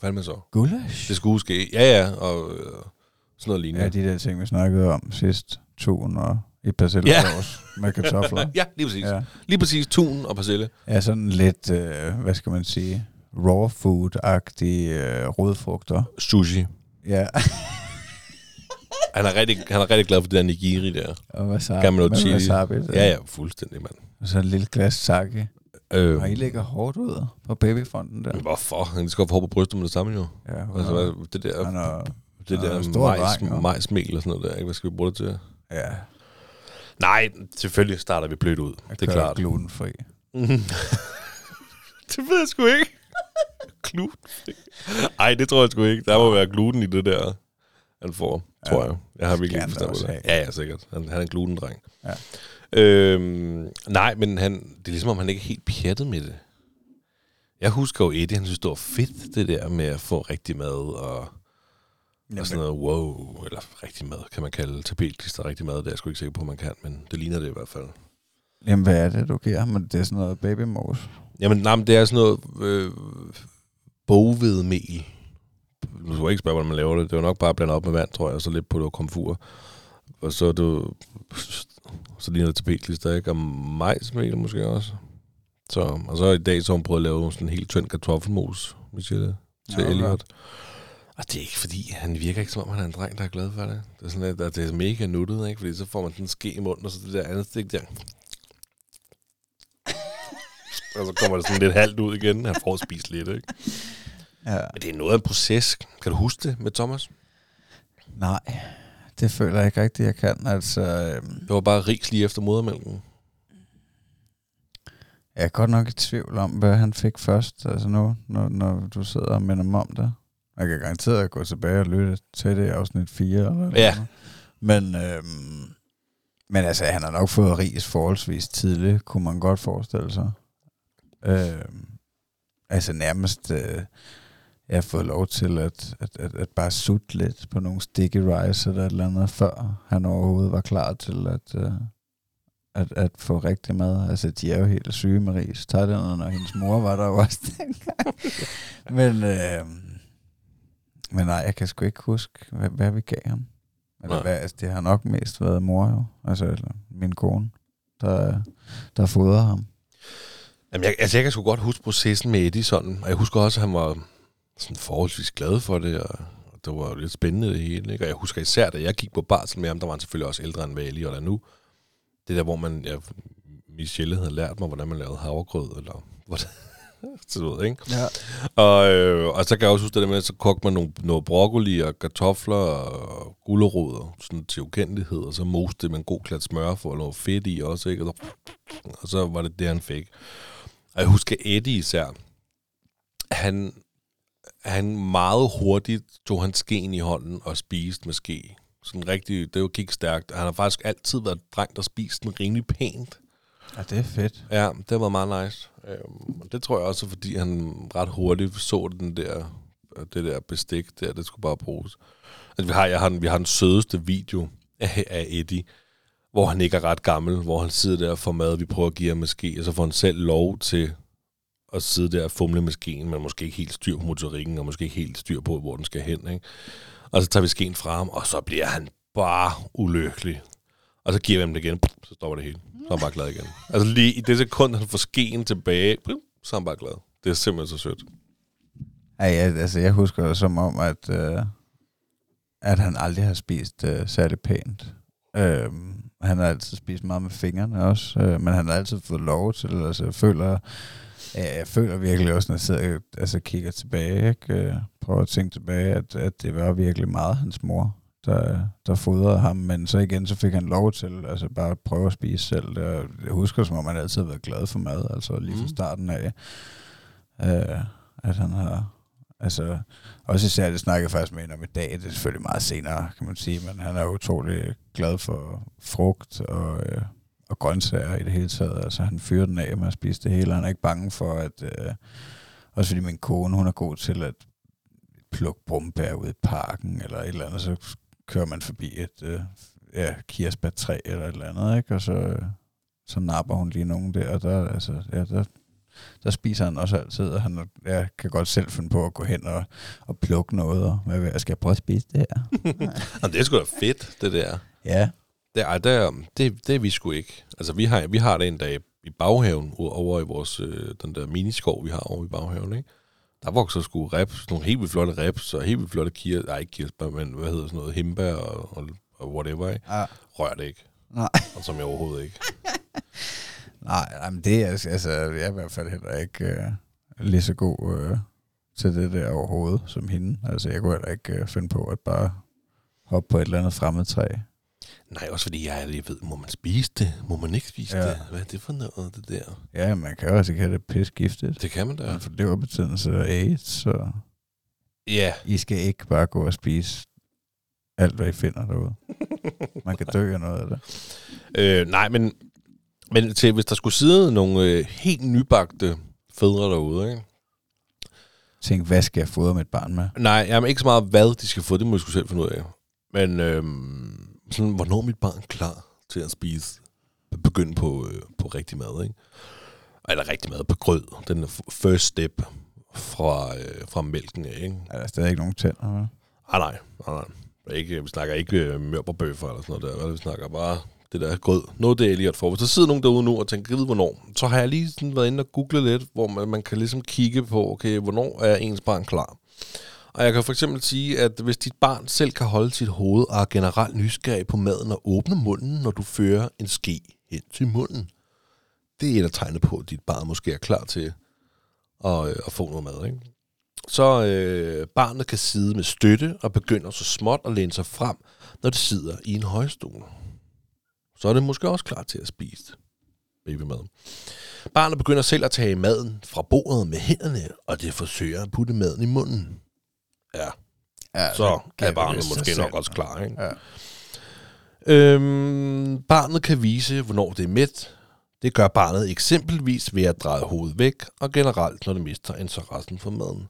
fandme så. gulasch. Det skulle ske. Ja, ja, og øh, sådan noget lignende. Ja, de der ting, vi snakkede om sidst. Tun og i persillesauce med kartofler. ja lige præcis. Ja. Ja. Lige præcis tun og persille. ja, sådan lidt, øh, hvad skal man sige, raw food-agtige øh, rodfrugter. Sushi. Ja, Han er rigtig, han er rigtig glad for det der nigiri der. og wasabi. Gammel og med chili. wasabi. Ja, ja, fuldstændig, mand. Og så et lille glas sake. Øh, Og I ligger hårdt ud på babyfonden der. men hvorfor? Han skal få på brystet med det samme jo. Ja, Altså, det der, han er, det er der majs, jo. majsmel og sådan noget der, ikke? Hvad skal vi bruge det til? Ja, Nej, selvfølgelig starter vi blødt ud. jeg det er klart. glutenfri. det ved jeg sgu ikke. gluten. Ej, det tror jeg sgu ikke. Der må være gluten i det der, han får, Ja, tror jeg. Jeg har virkelig forstået det. Ja, ja, sikkert. Han, han er en glutendreng. Ja. Øhm, nej, men han, det er ligesom, om han ikke er helt pjattet med det. Jeg husker jo Eddie, han synes, det var fedt, det der med at få rigtig mad og, og sådan noget wow, eller rigtig mad, kan man kalde tapetklister rigtig mad. Det er jeg sgu ikke sikker på, man kan, men det ligner det i hvert fald. Jamen, hvad er det, du giver ham? Det er sådan noget babymos. Jamen, nej, men det er sådan noget øh, bogvedmel. Du skal ikke spørge, hvordan man laver det. Det var nok bare blandet op med vand, tror jeg, og så lidt på det komfur. Og så er du, så ligner det tapetklister, ikke? Og majsmel måske også. Så, og så i dag, så har hun prøvet at lave sådan en helt tynd kartoffelmos, hvis jeg det, til ja, okay. Elliot. Og det er ikke fordi, han virker ikke som om, han er en dreng, der er glad for det. Det er sådan lidt, at det er mega nuttet, ikke? Fordi så får man sådan en ske i munden, og så det der andet stik der. og så kommer det sådan lidt halvt ud igen. Han får spist lidt, ikke? Ja. Men det er noget af en proces. Kan du huske det med Thomas? Nej, det føler jeg ikke rigtigt, jeg kan. Altså, øhm, Det var bare ris lige efter modermælken. jeg er godt nok i tvivl om, hvad han fik først, altså nu, når, når du sidder og minder mig om det. Jeg kan garanteret gå tilbage og lytte til det afsnit 4. Eller noget. Ja. Men, øhm, men altså, han har nok fået ris forholdsvis tidligt, kunne man godt forestille sig. Øhm, altså nærmest, øh, jeg har fået lov til at, at, at, at bare sutte lidt på nogle sticky rice eller et eller andet, før han overhovedet var klar til at, øh, at, at få rigtig mad. Altså, de er jo helt syge med ris. Thailanderne, og hendes mor var der jo også dengang. men, øh, men nej, jeg kan sgu ikke huske, hvad, hvad vi gav ham. Eller Nej. hvad, altså, det har nok mest været mor jo. Altså, eller min kone, der, der fodrer ham. Jamen, jeg, altså, jeg kan sgu godt huske processen med Eddie sådan, og jeg husker også, at han var sådan forholdsvis glad for det, og og det var jo lidt spændende det hele, ikke? Og jeg husker især, da jeg gik på barsel med ham, der var han selvfølgelig også ældre end hvad jeg lige er nu. Det der, hvor man, ja, Michelle havde lært mig, hvordan man lavede havregrød, eller hvordan, du ved, ikke? Ja. Og, øh, og så kan jeg også huske det der med, at så kogte man nogle, noget broccoli og kartofler og gulerødder sådan til ukendelighed, og så moste det med en god klat smør for noget fedt i også, ikke? Og så, og så var det det, han fik. Og jeg husker Eddie især. Han, han meget hurtigt tog han skeen i hånden og spiste med ske. Sådan rigtig, det jo gik stærkt. Han har faktisk altid været en dreng, der spiste den rimelig pænt ja, det er fedt. Ja, det var meget nice. Øhm, og det tror jeg også, fordi han ret hurtigt så den der, det der bestik der, det skulle bare bruges. Altså, vi har, jeg har, den, vi har den sødeste video af, af Eddie, hvor han ikke er ret gammel, hvor han sidder der og får mad, vi prøver at give ham ske, og så får han selv lov til at sidde der og fumle med skeen, men måske ikke helt styr på motorikken, og måske ikke helt styr på, hvor den skal hen. Ikke? Og så tager vi skeen fra ham, og så bliver han bare ulykkelig. Og så giver vi ham det igen, så stopper det hele. Så er han bare glad igen. Altså lige i det sekund, han får skeen tilbage, så er han bare glad. Det er simpelthen så sødt. Ej, altså jeg husker det som om, at, øh, at han aldrig har spist øh, særlig pænt. Øh, han har altid spist meget med fingrene også, øh, men han har altid fået lov til, altså jeg føler, ja, jeg føler virkelig også, når jeg sidder og altså, kigger tilbage, ikke? Øh, prøver at tænke tilbage, at, at det var virkelig meget hans mor, der, der fodrede ham, men så igen, så fik han lov til altså bare at prøve at spise selv. Det, jeg husker, som om han altid har været glad for mad, altså lige fra Mm. starten af, øh, at han har Altså, også især, det snakkede faktisk med en om i dag, det er selvfølgelig meget senere, kan man sige, men han er utrolig glad for frugt og, øh, og grøntsager i det hele taget. Altså, han fyrer den af med at spise det hele. Han er ikke bange for, at... Øh, også fordi min kone, hun er god til at plukke brumbær ud i parken, eller et eller andet, så kører man forbi et øh, ja, kirsebærtræ eller et eller andet, ikke? Og så, øh, så napper hun lige nogen der, og der, altså, ja, der, der spiser han også altid, og han ja, kan godt selv finde på at gå hen og, og plukke noget, og hvad jeg, skal jeg prøve at spise det her? Og det er sgu da fedt, det der. ja, Det, ej, det, det, det er vi sgu ikke. Altså, vi har, vi har det en dag i baghaven, over i vores, øh, den der miniskov, vi har over i baghaven, ikke? Der vokser sgu reps, nogle helt vildt flotte reps, og helt vildt flotte kirs, nej, ikke kirsebær, men hvad hedder sådan noget, himbær og, og, og whatever, ikke? ah, Rør det ikke. nej. Og som jeg overhovedet ikke. Nej, jamen det er altså, jeg er i hvert fald heller ikke øh, lige så god øh, til det der overhovedet som hende. Altså jeg kunne heller ikke øh, finde på at bare hoppe på et eller andet fremmed træ. Nej, også fordi jeg, jeg ved, må man spise det? Må man ikke spise Ja. det? Hvad er det for noget, det der? Ja, man kan også have det pisgiftigt. Det kan man da. Man får leverbetændelse og AIDS, så Ja. I skal ikke bare gå og spise alt, hvad I finder derude. Man kan dø af noget af det. Øh, nej, men, men til, hvis der skulle sidde nogle øh, helt nybagte fædre derude, ikke? Tænk, hvad skal jeg fodre mit barn med? Nej, jamen ikke så meget, hvad de skal få, det må de sgu selv finde ud af. Men øhm, sådan, hvornår er mit barn klar til at spise, begynde på, øh, på rigtig mad, ikke? Eller rigtig mad på grød. Den er first step fra, øh, fra mælken af, ikke? Er der stadig ikke nogen tænder? Vel? Ah, nej, nej, nej. Ikke, vi snakker ikke øh, mørberbøffer eller sådan noget der. Vi snakker bare det der grød. Noget det er lige at få. Hvis der sidder nogen derude nu og tænker, vide hvornår? Så har jeg lige sådan været inde og google lidt, hvor man, man kan ligesom kigge på, okay, hvornår er ens barn klar? Og jeg kan for eksempel sige, at hvis dit barn selv kan holde sit hoved og er generelt nysgerrig på maden og åbne munden, når du fører en ske hen til munden, det er et af tegnene på, at dit barn måske er klar til at, øh, at få noget mad. Ikke? Så øh, barnet kan sidde med støtte og begynder så småt at læne sig frem, når det sidder i en højstol. Så er det måske også klar til at spise babymad. Barnet begynder selv at tage maden fra bordet med hænderne, og det forsøger at putte maden i munden. Ja, Ja, så er barnet måske nok også klar. Ikke? Ja. Øhm, barnet kan vise, hvornår det er mæt. Det gør barnet eksempelvis ved at dreje hovedet væk, og generelt, når det mister interessen for maden.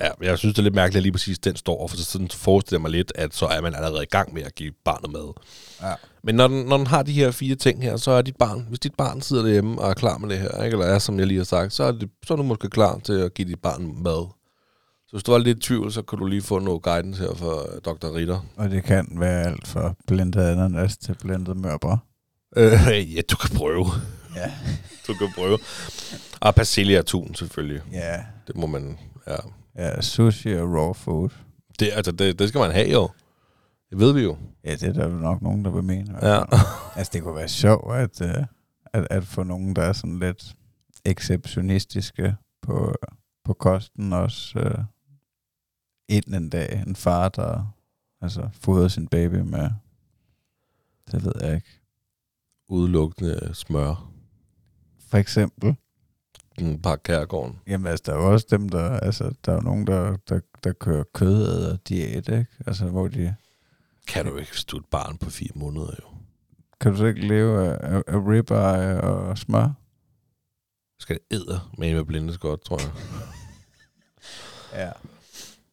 Ja, jeg synes, det er lidt mærkeligt, at lige præcis den står, for så sådan forestiller mig lidt, at så er man allerede i gang med at give barnet mad. Ja. Men når den, når den har de her fire ting her, så er dit barn, hvis dit barn sidder derhjemme og er klar med det her, ikke? eller er, som jeg lige har sagt, så er, det, så er du måske klar til at give dit barn mad. Så hvis du var lidt i tvivl, så kan du lige få noget guidance her fra Dr. Ritter. Og det kan være alt fra blindet ananas til blindet mørbrød. Øh, ja, du kan prøve. Ja. Du kan prøve. Og persille og tun, selvfølgelig. Ja. Det må man, ja. Ja, sushi og raw food. Det, altså, det, det skal man have jo. Det ved vi jo. Ja, det er der nok nogen, der vil mene. Ja. altså, det kunne være sjovt at, uh, at, at få nogen, der er sådan lidt exceptionistiske på, på kosten også. Uh, ind en dag, en far, der altså, fodrer sin baby med, det ved jeg ikke. Udelukkende smør. For eksempel, En par kærgården. jamen altså, der er jo også dem, der, altså, der er nogen, der, der, der kører kød og diæt, ikke? Altså, hvor de, Kan du ikke, hvis du er et barn på fire måneder, jo. kan du så ikke leve af, af, af ribeye og smør? Skal det æder med med blindes godt, tror jeg. Ja.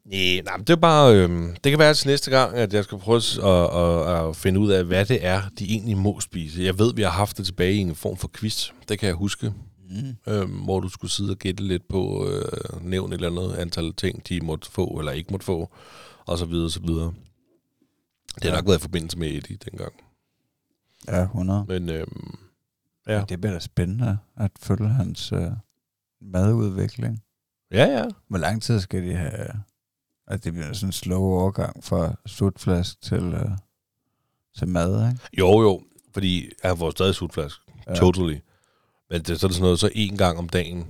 Nej, nej, det er bare... Øhm, det kan være til næste gang, at jeg skal prøve at, at, at finde ud af, hvad det er, de egentlig må spise. Jeg ved, vi har haft det tilbage i en form for quiz. Det kan jeg huske. Mm. Øhm, hvor du skulle sidde og gætte lidt på øh, nævn et eller andet antal ting, de måtte få eller ikke måtte få, og så videre, og så videre. Det har Ja. nok været i forbindelse med Eddie dengang. Ja, 100. Men øhm, ja. Det bliver da spændende at følge hans øh, madudvikling. Ja, ja. Hvor lang tid skal de have... At det bliver sådan en slow overgang fra sutflask til, øh, til mad, ikke? Jo, jo. Fordi jeg får stadig sutflask. Ja. Totally. Men det, så er det sådan noget, så en gang om dagen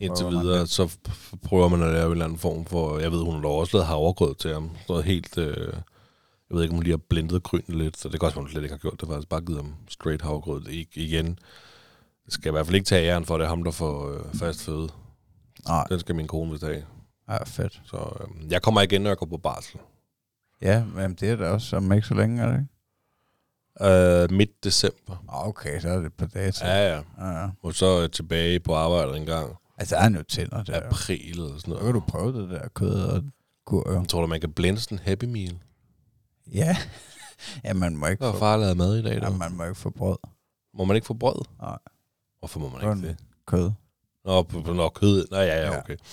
indtil Prøver videre, så prøver man at lave en eller anden form for, jeg ved, hun har også lavet havregrød til ham. Noget helt, øh, jeg ved ikke, om hun lige har blendet grynen lidt, så det kan også, være, hun slet ikke har gjort det, faktisk bare givet ham straight havregrød. Ikke, igen, det skal jeg i hvert fald ikke tage æren for, det er ham, der får øh, fast føde. Nej, Den skal min kone vist have. Ja, fedt. Så øh, jeg kommer igen, når jeg går på barsel. Ja, men det er da også om ikke så længe, er det ikke? Øh, midt december. Ah, Okay, så er det et par dage til. Ja, ja. ja. ja. Og så er jeg tilbage på arbejde en gang. Altså, der er jo tænder der. April eller sådan Så noget. kan du prøve det der kød og gur, jo. Jeg tror du, man kan blende sådan en Happy Meal? Ja. ja, man må ikke Der har få, far lavet mad i dag, ja, man må ikke få brød. Må man ikke få brød? Nej. Hvorfor må man Kun ikke det? kød. Nå, på, på nok kød. Nå, ja, ja, Ja. okay. Nå,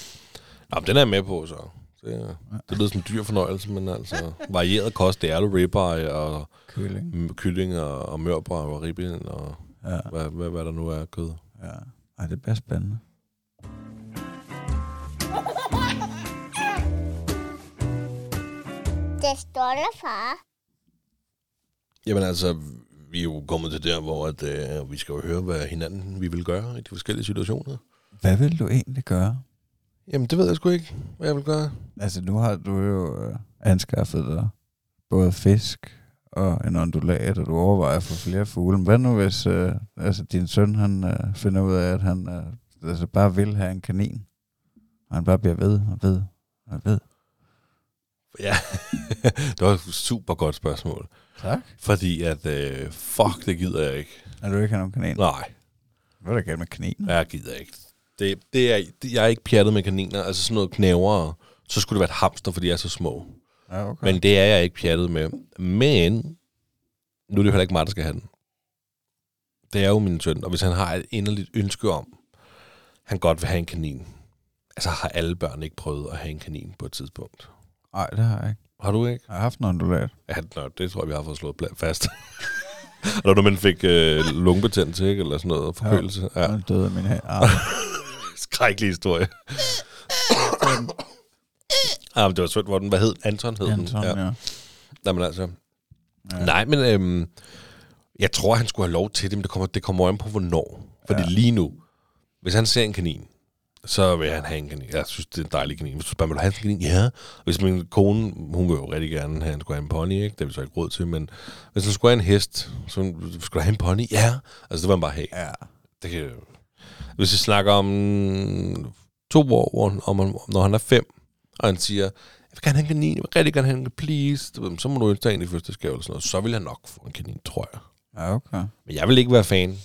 men den er jeg med på, så. Det, det lyder som en dyr fornøjelse, men altså, varieret kost, det er jo ribeye og Kylling. kylling og, og mørbrad og ribben og Ja, hvad, hvad, hvad der nu er af kød. ja. Ej, det bliver spændende. Det står der, far. Jamen altså, vi er jo kommet til der, hvor at, øh, vi skal jo høre, hvad hinanden vi vil gøre i de forskellige situationer. Hvad vil du egentlig gøre? Jamen, det ved jeg sgu ikke, hvad jeg vil gøre. Altså, nu har du jo øh, anskaffet dig både fisk og en ondulat, og du overvejer at få flere fugle. Hvad nu, hvis øh, altså, din søn han, øh, finder ud af, at han øh, altså, bare vil have en kanin? Og han bare bliver ved og ved og ved. Ja, det var et super godt spørgsmål. Tak. Fordi at, øh, fuck, det gider jeg ikke. Er du ikke have nogen kanin? Nej, Hvad er der galt med kaninen? jeg gider ikke. Det, det er, det, jeg er ikke pjattet med kaniner, altså sådan noget knæver. Så skulle det være et hamster, fordi de er så små. Ja, okay. Men det er jeg ikke pjattet med. Men, nu er det jo heller ikke mig, der skal have den. Det er jo min søn, og hvis han har et inderligt ønske om, han godt vil have en kanin, altså har alle børn ikke prøvet at have en kanin på et tidspunkt. Nej, det har jeg ikke. Har du ikke? Jeg har haft en ondulat. Ja, nå, det tror jeg, vi har fået slået fast. Når du man fik øh, lungebetændelse, ikke? Eller sådan noget, forkølelse. Ja. Ja. døde min arm. Skrækkelig historie. ah, men det var sødt, hvor den, hvad hed Anton hed Anton, den. ja. ja. Jamen altså, ja. nej, men øhm, jeg tror, han skulle have lov til det, men det kommer, det kommer an på, hvornår. Fordi Ja. lige nu, hvis han ser en kanin, så vil han have en kanin. Jeg synes, det er en dejlig kanin. Hvis du spørger, vil du have en kanin? Ja. Hvis min kone, hun vil jo rigtig gerne have, han skulle have en pony, ikke? Det har vi så ikke råd til, men hvis han skulle have en hest, så skulle du have en pony? Ja. Altså, det vil han bare have. ja. Det kan, hvis vi snakker om to år, om, han- når han er fem, og han siger, jeg vil gerne have en kanin, jeg vil rigtig gerne have en please, du ved, så må du dig en i første skab eller sådan noget. Så vil han nok få en kanin, tror jeg. Ja, okay. Men jeg vil ikke være fan.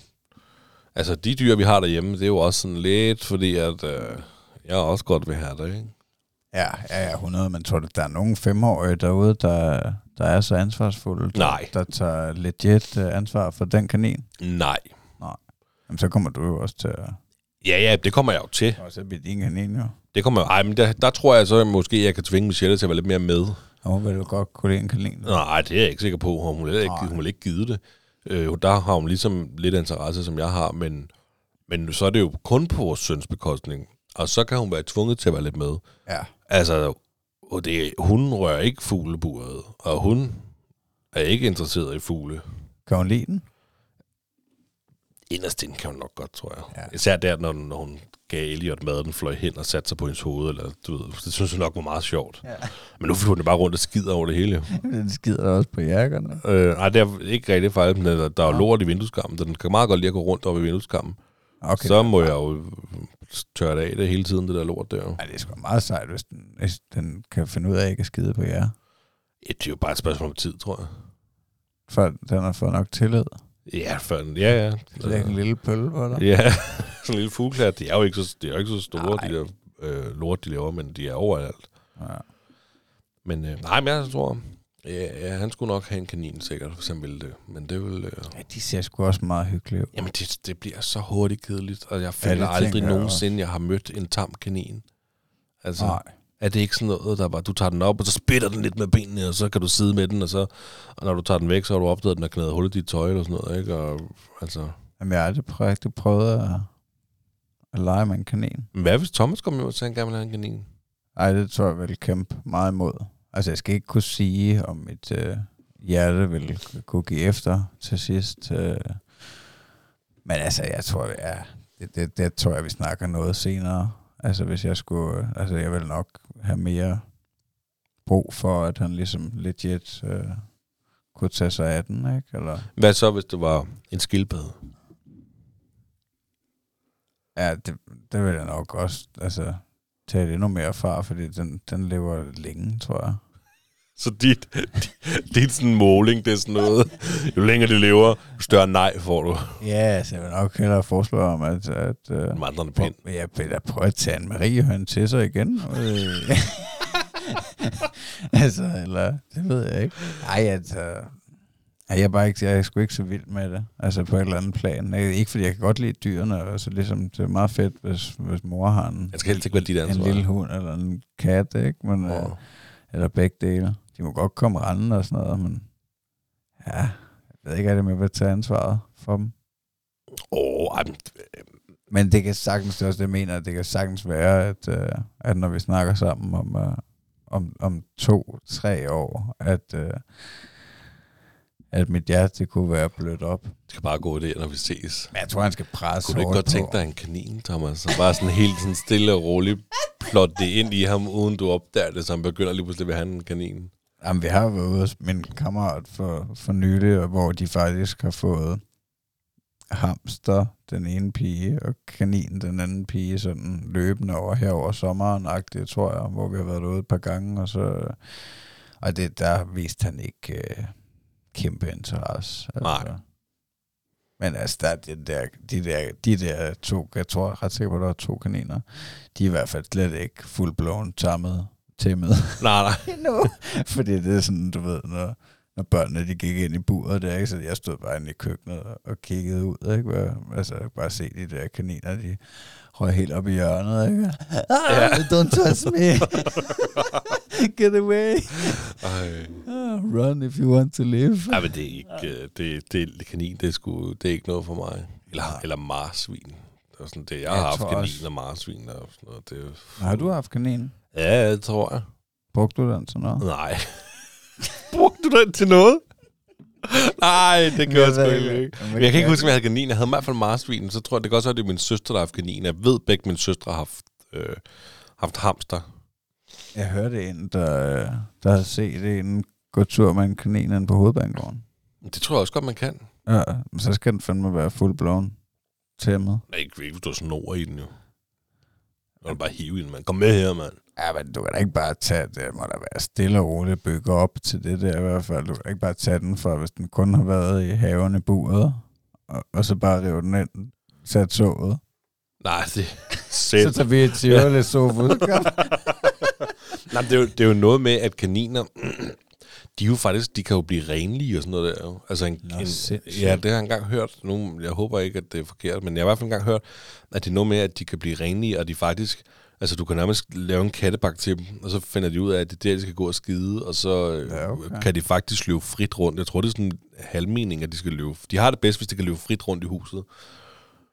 Altså, de dyr, vi har derhjemme, det er jo også sådan lidt, fordi at øh, jeg også godt vil have det, ikke? Ja, ja, ja, 100, men tror du, der er nogen femårige derude, der, der er så ansvarsfulde? Der, Nej. Der tager legit øh, ansvar for den kanin? Nej. Jamen, så kommer du jo også til at... Ja, ja, det kommer jeg jo til. Og så bliver din kanin jo. Det kommer jeg, ej, men der, der tror jeg så, at måske jeg kan tvinge Michelle til at være lidt mere med. Og hun vil jo godt kunne lide en kanin. Nej, det er jeg ikke sikker på. Hun vil ikke, hun vil ikke give det. Øh, der har hun ligesom lidt interesse, som jeg har, men, men så er det jo kun på vores søns bekostning. Og så kan hun være tvunget til at være lidt med. Ja. Altså, og det, hun rører ikke fugleburet, og hun er ikke interesseret i fugle. Kan hun lide den? Inderst inde kan hun nok godt, tror jeg. Ja. Ja. Især der, når, når hun gav Elliot mad, den fløj hen og satte sig på hendes hoved. Eller, du ved, det synes hun nok var meget sjovt. Ja. Men nu flyver den bare rundt og skider over det hele. Den skider også på jakkerne. Øh, nej, det er ikke rigtig faktisk, men der, der er jo lort i vindueskammen, så den kan meget godt lide at gå rundt over i vindueskammen. Okay. Så må jeg jo tørre det af det hele tiden, det der lort der. Ej, det er sgu meget sejt, hvis den, hvis den kan finde ud af ikke at skide på jer. Ja, Det er jo bare et spørgsmål om tid, tror jeg. For den har fået nok tillid. Ja, den, ja, ja. Er en lille pølle på dig. Ja, sådan en lille fugleklat. De er jo ikke så, de er jo ikke så store, Nej. de der øh, lort, de laver, men de er overalt. Ja. Men øh, nej, men jeg tror, ja, ja, han skulle nok have en kanin sikkert, hvis han ville det. Men det vil... Øh, ja, de ser sgu også meget hyggelige ud. jamen, det, det bliver så hurtigt kedeligt, og jeg føler ja, aldrig nogensinde, jeg har mødt en tam kanin. Altså, Nej. Er det ikke sådan noget, der bare, du tager den op, og så spætter den lidt med benene, og så kan du sidde med den, og så, og når du tager den væk, så har du opdaget, at den har knædet hul i dit tøj, eller sådan noget, ikke? Og, altså, Jamen, jeg har aldrig prøvet, prøvet at, at lege med en kanin. men hvad hvis Thomas kommer hjem og siger, at han gerne vil have en kanin? Ej, det tror jeg vil kæmpe meget imod. Altså, jeg skal ikke kunne sige, om mit øh, hjerte vil kunne give efter til sidst. Øh. Men altså, jeg tror, ja, det, det, det tror jeg, vi snakker noget senere. Altså, hvis jeg skulle... øh, Altså, jeg vil nok have mere brug for, at han ligesom legit øh, kunne tage sig af den, ikke? Eller, Hvad så, hvis det var en skildpadde? ja, det, det vil jeg nok også altså, tage endnu mere fra, fordi den, den lever længe, tror jeg. Så dit, dit sådan måling, det er sådan noget, jo længere det lever, jo større nej får du. Ja, altså, jeg vil nok hellere foreslå om, at, at øh, En vandrende pind. Jeg vil da prøve at tage en Marie høn til sig igen. Øh. altså, eller, det ved jeg ikke. Ej, altså, ej, jeg er bare ikke, jeg er sgu ikke så vild med det. Altså på et eller andet plan. Jeg, ikke fordi jeg kan godt lide dyrene, altså ligesom, det er meget fedt, hvis, hvis mor har en, Jeg skal helst ikke være dit en ansvar. lille hund eller en kat, ikke? Men, øh, Åh. eller begge dele. De må godt komme rendende og sådan noget, men ja, jeg ved ikke, om jeg vil tage ansvaret for dem. Åh, ej, men, Men det kan sagtens, det er også det, jeg mener, at det kan sagtens være, at, øh, at når vi snakker sammen om, øh, om, om to-tre år, at, øh, at mit hjerte det kunne være blødt op. det skal bare gå der, når vi ses. Men jeg tror, han skal presse Kunne du ikke godt tænke på. dig en kanin, Thomas? Så bare sådan helt sådan stille og roligt plot det ind i ham, uden du opdager det, så han begynder lige pludselig at have en kanin. Jamen, vi har været ude hos min kammerat for, for nylig, hvor de faktisk har fået hamster, den ene pige, og kanin, den anden pige, sådan løbende over her over sommeren, agtigt, tror jeg, hvor vi har været ude et par gange, og så, og det, der viste han ikke øh, kæmpe interesse. Altså. Nej. Men altså, der, er de, der, de, der, de der to, jeg tror ret sikker på, at der er to kaniner, de er i hvert fald slet ikke fuldblåen tammet tæmmet Nej, nej. endnu. Fordi det er sådan, du ved, når, når børnene de gik ind i buret der, ikke? så jeg stod bare inde i køkkenet og, kiggede ud, ikke? Hvor, altså bare se de der kaniner, de røg helt op i hjørnet, ikke? Ah, Ja. don't touch me. Get away. Ah, run if you want to live. Ej, men det er ikke, øh, det, det, kanin, det er, sgu, det er ikke noget for mig. Eller, Nej. eller marsvin. Det er sådan det. Jeg, Jeg har haft kanin også- og marsvin og sådan noget. Det er, Har du haft kanin? Ja, det tror jeg. Brugte du den til noget? Nej. Brugte du den til noget? Nej, det gør jeg sgu egentlig ikke. Men jeg kan ikke huske, om jeg havde kanin. Jeg havde i hvert fald marsvin. Så tror jeg, det kan også være, at det er min søster, der har haft kanin. Jeg ved, begge mine søstre har haft, øh, haft hamster. Jeg hørte en, der, der havde set en gå tur med en kanin på hovedbanegården. Det tror jeg også godt, man kan. Ja, men så skal den fandme være fuldblåen tæmmet. Nej, ikke, ikke hvis du snor i den jo. Det bare hive i den, mand. Kom med her, mand. Ja, men du kan da ikke bare tage det. må da være stille og roligt bygge op til det der i hvert fald. Du kan da ikke bare tage den for, hvis den kun har været i haven i buret, og, og så bare rive den ind, sat sovet. Nej, det Så sæt. tager vi et Tivoli sofa. Nej, det, er jo, det er jo noget med, at kaniner, de er jo faktisk, de kan jo blive renlige og sådan noget der. jo. Altså en, Nå, en, sindssygt. ja, det har jeg engang hørt. Nu, jeg håber ikke, at det er forkert, men jeg har i hvert fald engang hørt, at det er noget med, at de kan blive renlige, og de faktisk, altså du kan nærmest lave en kattebak til dem, og så finder de ud af, at det er der, de skal gå og skide, og så øh, Ja, okay. kan de faktisk løbe frit rundt. Jeg tror, det er sådan en halvmening, at de skal løbe. De har det bedst, hvis de kan løbe frit rundt i huset.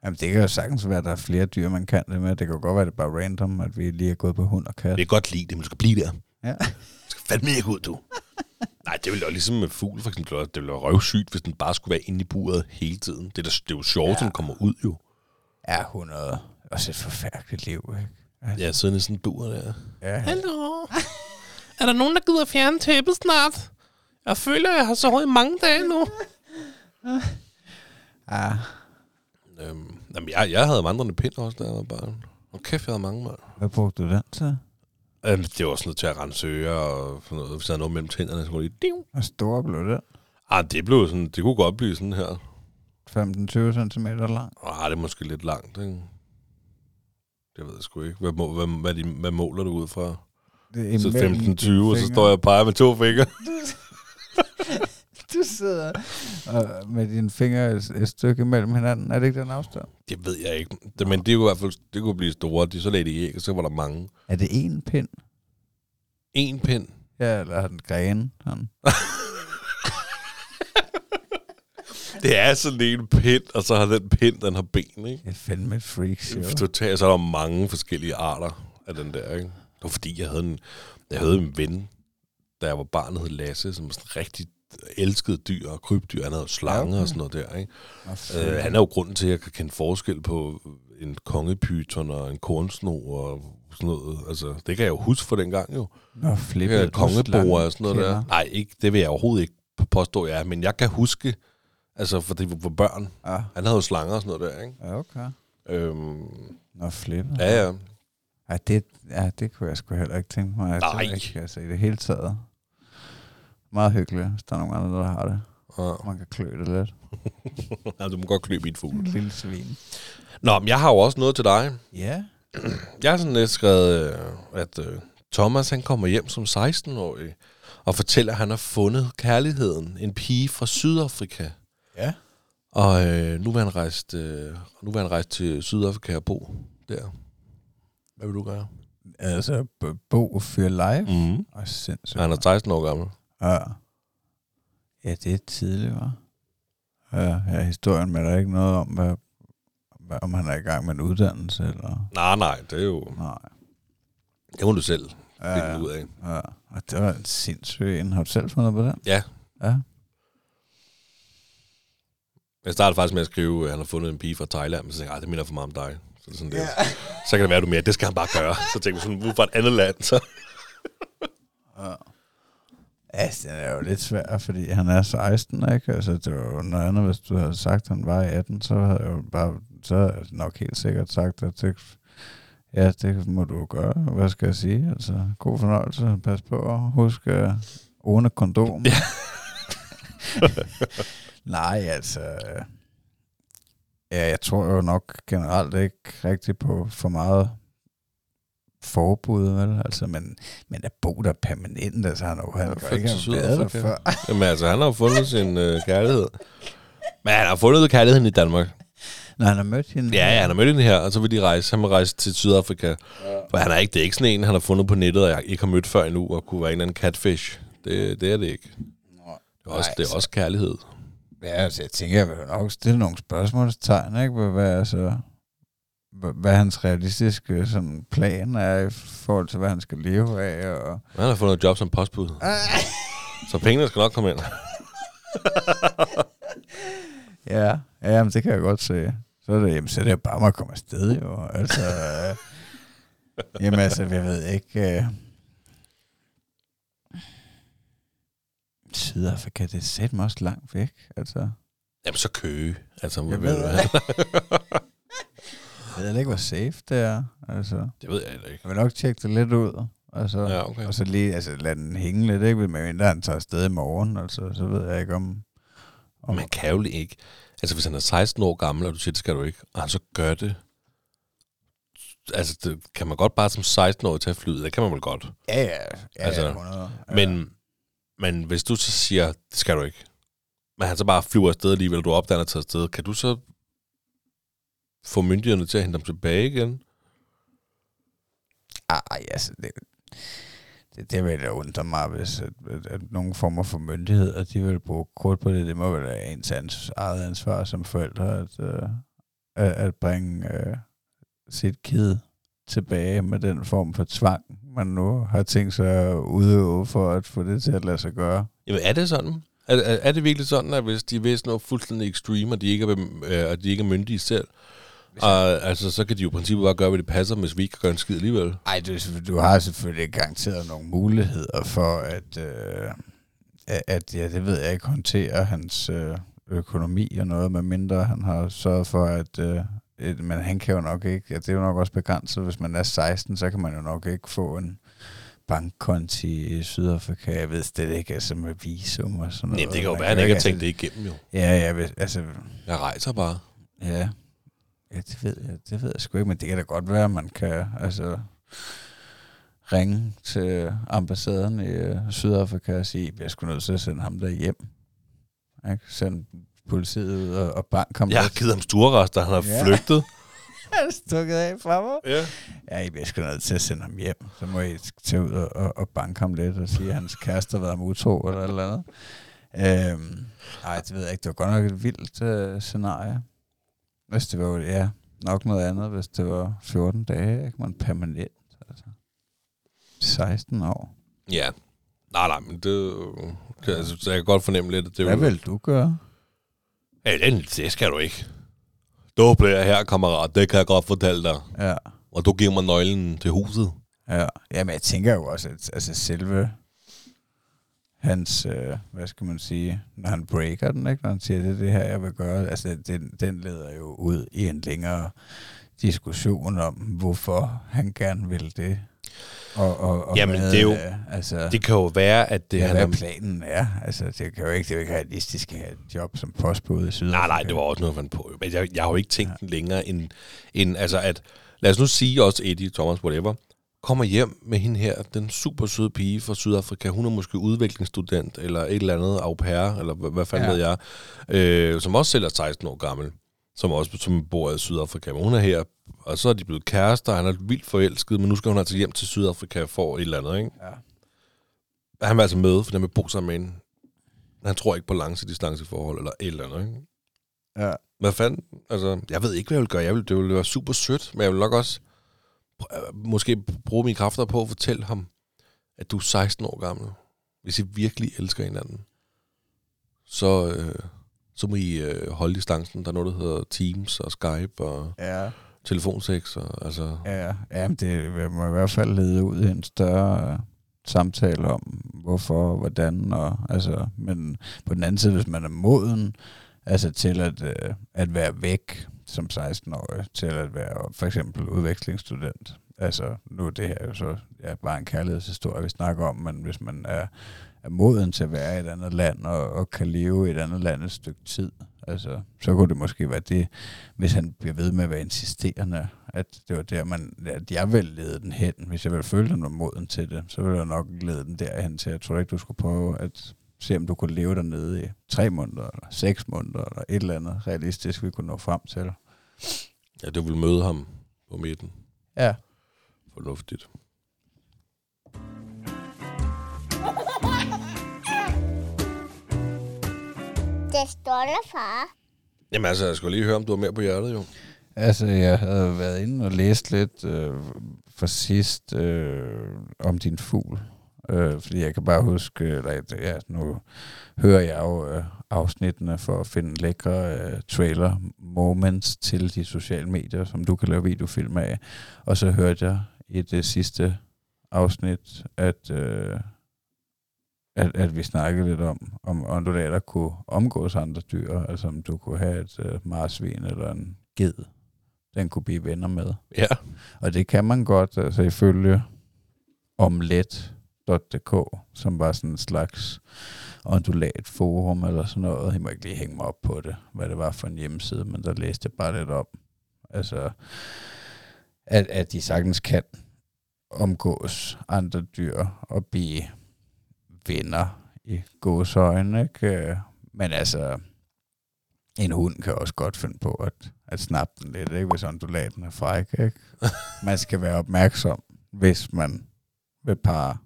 Jamen, det kan jo sagtens være, at der er flere dyr, man kan det med. Det kan jo godt være, at det er bare random, at vi lige er gået på hund og kat. Det er godt lide det, men du skal blive der. Ja. Du skal fandme ikke ud, du. Nej, det ville jo ligesom med fugl, for eksempel. Det ville være røvsygt, hvis den bare skulle være inde i buret hele tiden. Det er, da, det er jo sjovt. Ja. den kommer ud jo. Ja, 100. Også et forfærdeligt liv, ikke? Altså, Ja, siden i sådan en bur der. ja. Hallo? Er der nogen, der gider fjerne tæppet snart? Jeg føler, jeg har sovet i mange dage nu. ja. Øhm, jamen, jeg, jeg havde vandrende pind også, da jeg var barn. Og kæft, jeg havde mange, mand. Hvad brugte du den til? Øhm, det var sådan noget til at rense ører og sådan noget. Hvis der er noget mellem tænderne, så kunne. Div. Hvor stor blev den? Ah, det blev sådan... Det kunne godt blive sådan her. 15-20 cm lang. Ah, det er måske lidt langt, ikke? Det ved jeg sgu ikke. Hvad, må, hvad, hvad, hvad måler du ud fra? Det er Så imellem 15-20, dine og så står jeg og peger med to fingre. Du sidder og med dine fingre et, et stykke mellem hinanden. Er det ikke den afstand? Det ved jeg ikke. Det, men det kunne i hvert fald det kunne blive store. De så lagde de æg, og så var der mange. Er det en pind? En pind. Ja, eller har den grene? Sådan. Det er sådan en pind, og så har den pind, den har ben, ikke? Det er fandme et freak show. Totalt, så er der mange forskellige arter af den der, ikke? Det var fordi, jeg havde en, jeg havde en ven, da jeg var barn, hed Lasse, som sådan rigtig elskede dyr og krybdyr. Han havde slange Ja, okay. og sådan noget der, ikke? Øh, han er jo grunden til, at jeg kan kende forskel på en kongepyton og en kornsno og sådan noget. Altså, det kan jeg jo huske fra dengang jo. Nå, Det flippe. kan kongebord og sådan noget der. Nej, ikke, det vil jeg overhovedet ikke påstå, jeg er. Men jeg kan huske, altså, for det var børn. Ja, Han havde jo slanger og sådan noget der, ikke? ja, okay. Øhm, Nå, flippe. ja, ja. Ja, det, ja, det kunne jeg sgu heller ikke tænke mig. Altså, Nej. Ikke, altså, i det hele taget. Meget hyggeligt, hvis der er nogen andre, der har det. ja. Man kan klø det lidt. ja du må godt klø min fugl. Lille svin. Nå, men jeg har jo også noget til dig. Ja. Jeg har sådan lidt skrevet, øh, at øh, Thomas han kommer hjem som 16-årig og fortæller, at han har fundet kærligheden. En pige fra Sydafrika. Ja. Og øh, nu, vil han rejse, øh, nu vil han rejse til Sydafrika og bo der. Hvad vil du gøre? Altså, bo og fyre live. Mm. Og sindssygt. Han er 16 år gammel. Ja. Ja, det er tidligt, var. Ja, ja, historien med der er ikke noget om, hvad, hvad, om han er i gang med en uddannelse, eller... Nej, nej, det er jo... Nej. Det må du selv Ja, finde ud af. ja. Og det var en sindssyg en. Har du selv fundet på den? Ja. Ja. Jeg startede faktisk med at skrive, at han har fundet en pige fra Thailand, men så tænkte jeg, "Ej, det minder for meget om dig. Så, det sådan, det. så kan det være, du mere, det skal han bare gøre. Så tænkte jeg sådan, fra et andet land, så... Ja. Altså, den er jo lidt svær, fordi han er 16, ikke? Altså, det var jo noget andet, hvis du havde sagt, at han var 18, så havde jeg jo bare, så nok helt sikkert sagt, at det, ja, det må du jo gøre. Hvad skal jeg sige? Altså, god fornøjelse. Pas på at huske uh, ohne kondom. Ja. Nej, altså... Ja, jeg tror jo nok generelt ikke rigtig på for meget forbud, vel? Altså, men, men at bo der permanent, altså han har jo han har jo ikke været der Sydafrika. før. Jamen altså, han har jo fundet sin øh, kærlighed. Men han har fundet kærligheden i Danmark. Når han har mødt hende. Ja, ja, han har mødt hende her, og så vil de rejse. Han vil rejse til Sydafrika. Ja. For han er ikke, det er ikke sådan en, han har fundet på nettet, og jeg ikke har mødt før endnu, og kunne være en eller anden catfish. Det, det er det ikke. Det er også, Nej, det er også kærlighed. Ja, altså, jeg tænker, jeg vil nok stille nogle spørgsmålstegn, ikke? Hvad, hvad, altså, hvad, hvad hans realistiske sådan, plan er i forhold til, hvad han skal leve af. Og... Han har fundet et job som postbud. Så pengene skal nok komme ind. Ja, ja men det kan jeg godt se. Så er det, jamen, så er det bare med at komme afsted, jo. Altså, øh, jamen altså, jeg ved ikke... Øh, Sydafrika, det er sæt også langt væk, altså. Jamen så køge. Altså, Jeg ved du det. have? Jeg ved ikke, hvor safe det er. Altså, Det ved jeg heller ikke. jeg vil nok tjekke det lidt ud. Altså, Ja, okay. Og så lige, altså lad den hænge lidt, ikke? Men mindre han tager afsted i morgen, altså, så ved jeg ikke om... om Man kan jo ikke. Altså, hvis han er 16 år gammel, og du siger, det skal du ikke, og han så gør det, altså, det, kan man godt bare som 16-årig tage flyet? Det kan man vel godt. Ja, ja. ja Altså, ja, 100. ja. Men, men hvis du så siger, det skal du ikke, men han så bare flyver afsted alligevel, du opdager, at taget afsted, kan du så få myndighederne til at hente ham tilbage igen? Ej, altså, det, det, det vil da undre mig, hvis at, at, at nogle former for myndigheder, de vil bruge kort på det. Det må vel være ens ans, eget ansvar som forældre, at, uh, at, at bringe uh, sit kid tilbage med den form for tvang, man nu har tænkt sig at udøve for at få det til at lade sig gøre. Jamen, er det sådan? Er, er, er det virkelig sådan, at hvis de vil noget fuldstændig ekstreme, og de ikke er, øh, og de ikke er myndige selv, og, altså, så kan de jo i princippet bare gøre, hvad det passer, hvis vi ikke kan gøre en skid alligevel. Ej, du, du har selvfølgelig garanteret nogle muligheder for at, øh, at- ja, det ved jeg ikke, håndtere hans øh, økonomi og noget, med mindre han har sørget for, at, øh, men han kan jo nok ikke, ja, det er jo nok også begrænset, hvis man er 16, så kan man jo nok ikke få en bankkonti i Sydafrika, jeg ved det ikke, altså med visum og sådan noget. Nej, det kan jo Man være, at han ikke har altså- tænkt det igennem, jo. Ja, ja, hvis- altså, Jeg rejser bare. Ja. Ja, det ved jeg, det ved jeg sgu ikke, men det kan da godt være, at man kan altså, ringe til ambassaden i øh, Sydafrika og sige, at jeg skulle nødt til at sende ham der hjem. Ikke? Sende politiet og, og bank ham. Jeg har givet ham stuerrest, da han har Ja. flygtet. Han er stukket af fra mig. Ja. Ja, I bliver sgu nødt til at sende ham hjem. Så må I tage ud og, og, og banke ham lidt og sige, at hans kæreste har været ham utro eller et eller andet. Øhm, ej, det ved jeg ikke. Det var godt nok et vildt øh, scenarie. Hvis det var, ja, nok noget andet, hvis det var 14 dage, ikke? Man permanent, altså. 16 år. Ja. Nej, nej, men det... kan- Altså, så jeg kan godt fornemme lidt, at det Hvad vil du gøre? Ja, den, det skal du ikke. Du bliver her, kammerat. Det kan jeg godt fortælle dig. Ja. Og du giver mig nøglen til huset. Ja, ja men jeg tænker jo også, at altså selve hans, øh, hvad skal man sige, når han breaker den, ikke? når han siger, det er det her, jeg vil gøre, altså den, den leder jo ud i en længere diskussion om, hvorfor han gerne vil det. Og, og, og Jamen, hvad, det er jo- øh, altså, Det kan jo være, at det ja, han hvad er... planen er. Altså, det kan jo ikke, det er jo ikke realistisk at have et job som postbud i Sydafrika. Nej, nej, det var også noget, man på. Men jeg, jeg har jo ikke tænkt ja. længere end, end, altså at, lad os nu sige også Eddie, Thomas, whatever, kommer hjem med hende her, den super søde pige fra Sydafrika. Hun er måske udviklingsstudent, eller et eller andet au pair, eller hvad, hvad fanden ja. ved jeg, øh, som også selv er 16 år gammel, som også som bor i Sydafrika. Men hun er her, og så er de blevet kærester, han er vildt forelsket, men nu skal hun altså hjem til Sydafrika for et eller andet, ikke? Ja. Han vil altså med, for han vil bo sammen med hende. Han tror ikke på langdistanceforhold, eller et eller andet, ikke? Ja. Hvad fanden? Altså, jeg ved ikke, hvad jeg vil gøre. Jeg vil, det ville være super sødt, men jeg vil nok også øh, måske bruge mine kræfter på at fortælle ham, at du er 16 år gammel. Hvis I virkelig elsker hinanden, så, øh, så må I øh, holde distancen. Der er noget, der hedder Teams og Skype og Ja. telefonsex. Og, altså, Ja, ja men det må i hvert fald lede ud i en større øh, samtale om, hvorfor og hvordan. Og, altså, men på den anden side, hvis man er moden altså til at, øh, at være væk som 16-årig, til at være for eksempel udvekslingsstudent. Altså, nu er det her jo så ja, bare en kærlighedshistorie, vi snakker om, men hvis man er, er moden til at være i et andet land, og, og kan leve i et andet land et stykke tid, altså, så kunne det måske være det, hvis han bliver ved med at være insisterende, at det var der, man, at jeg ville lede den hen. Hvis jeg ville føle, den var moden til det, så ville jeg nok lede den derhen til. Jeg tror ikke, du skulle prøve at se, om du kunne leve dernede i tre måneder, eller seks måneder, eller et eller andet realistisk, vi kunne nå frem til. ja, du vil møde ham på midten. Ja. Fornuftigt. Det står der, far. Jamen altså, jeg skulle lige høre, om du har mere på hjertet, jo. Altså, jeg havde været inde og læst lidt øh, for sidst øh, om din fugl. Øh, fordi jeg kan bare huske, eller, ja, nu hører jeg jo øh, afsnittene for at finde lækre øh, trailer moments til de sociale medier, som du kan lave videofilm af. Og så hørte jeg i det sidste afsnit, at, øh, at, at vi snakkede lidt om, om undulater kunne omgås andre dyr. Altså om du kunne have et øh, marsvin eller en ged, den kunne blive venner med. Ja. Og det kan man godt, altså ifølge omlet.dk, som var sådan en slags ondulat forum eller sådan noget. Jeg må ikke lige hænge mig op på det, hvad det var for en hjemmeside, men der læste jeg bare lidt om. Altså, at, at de sagtens kan omgås andre dyr og blive venner i gåsøjne, ikke? Men altså, en hund kan også godt finde på at, at snappe den lidt, ikke? hvis undulaten er fræk. Ikke? Man skal være opmærksom, hvis man vil parre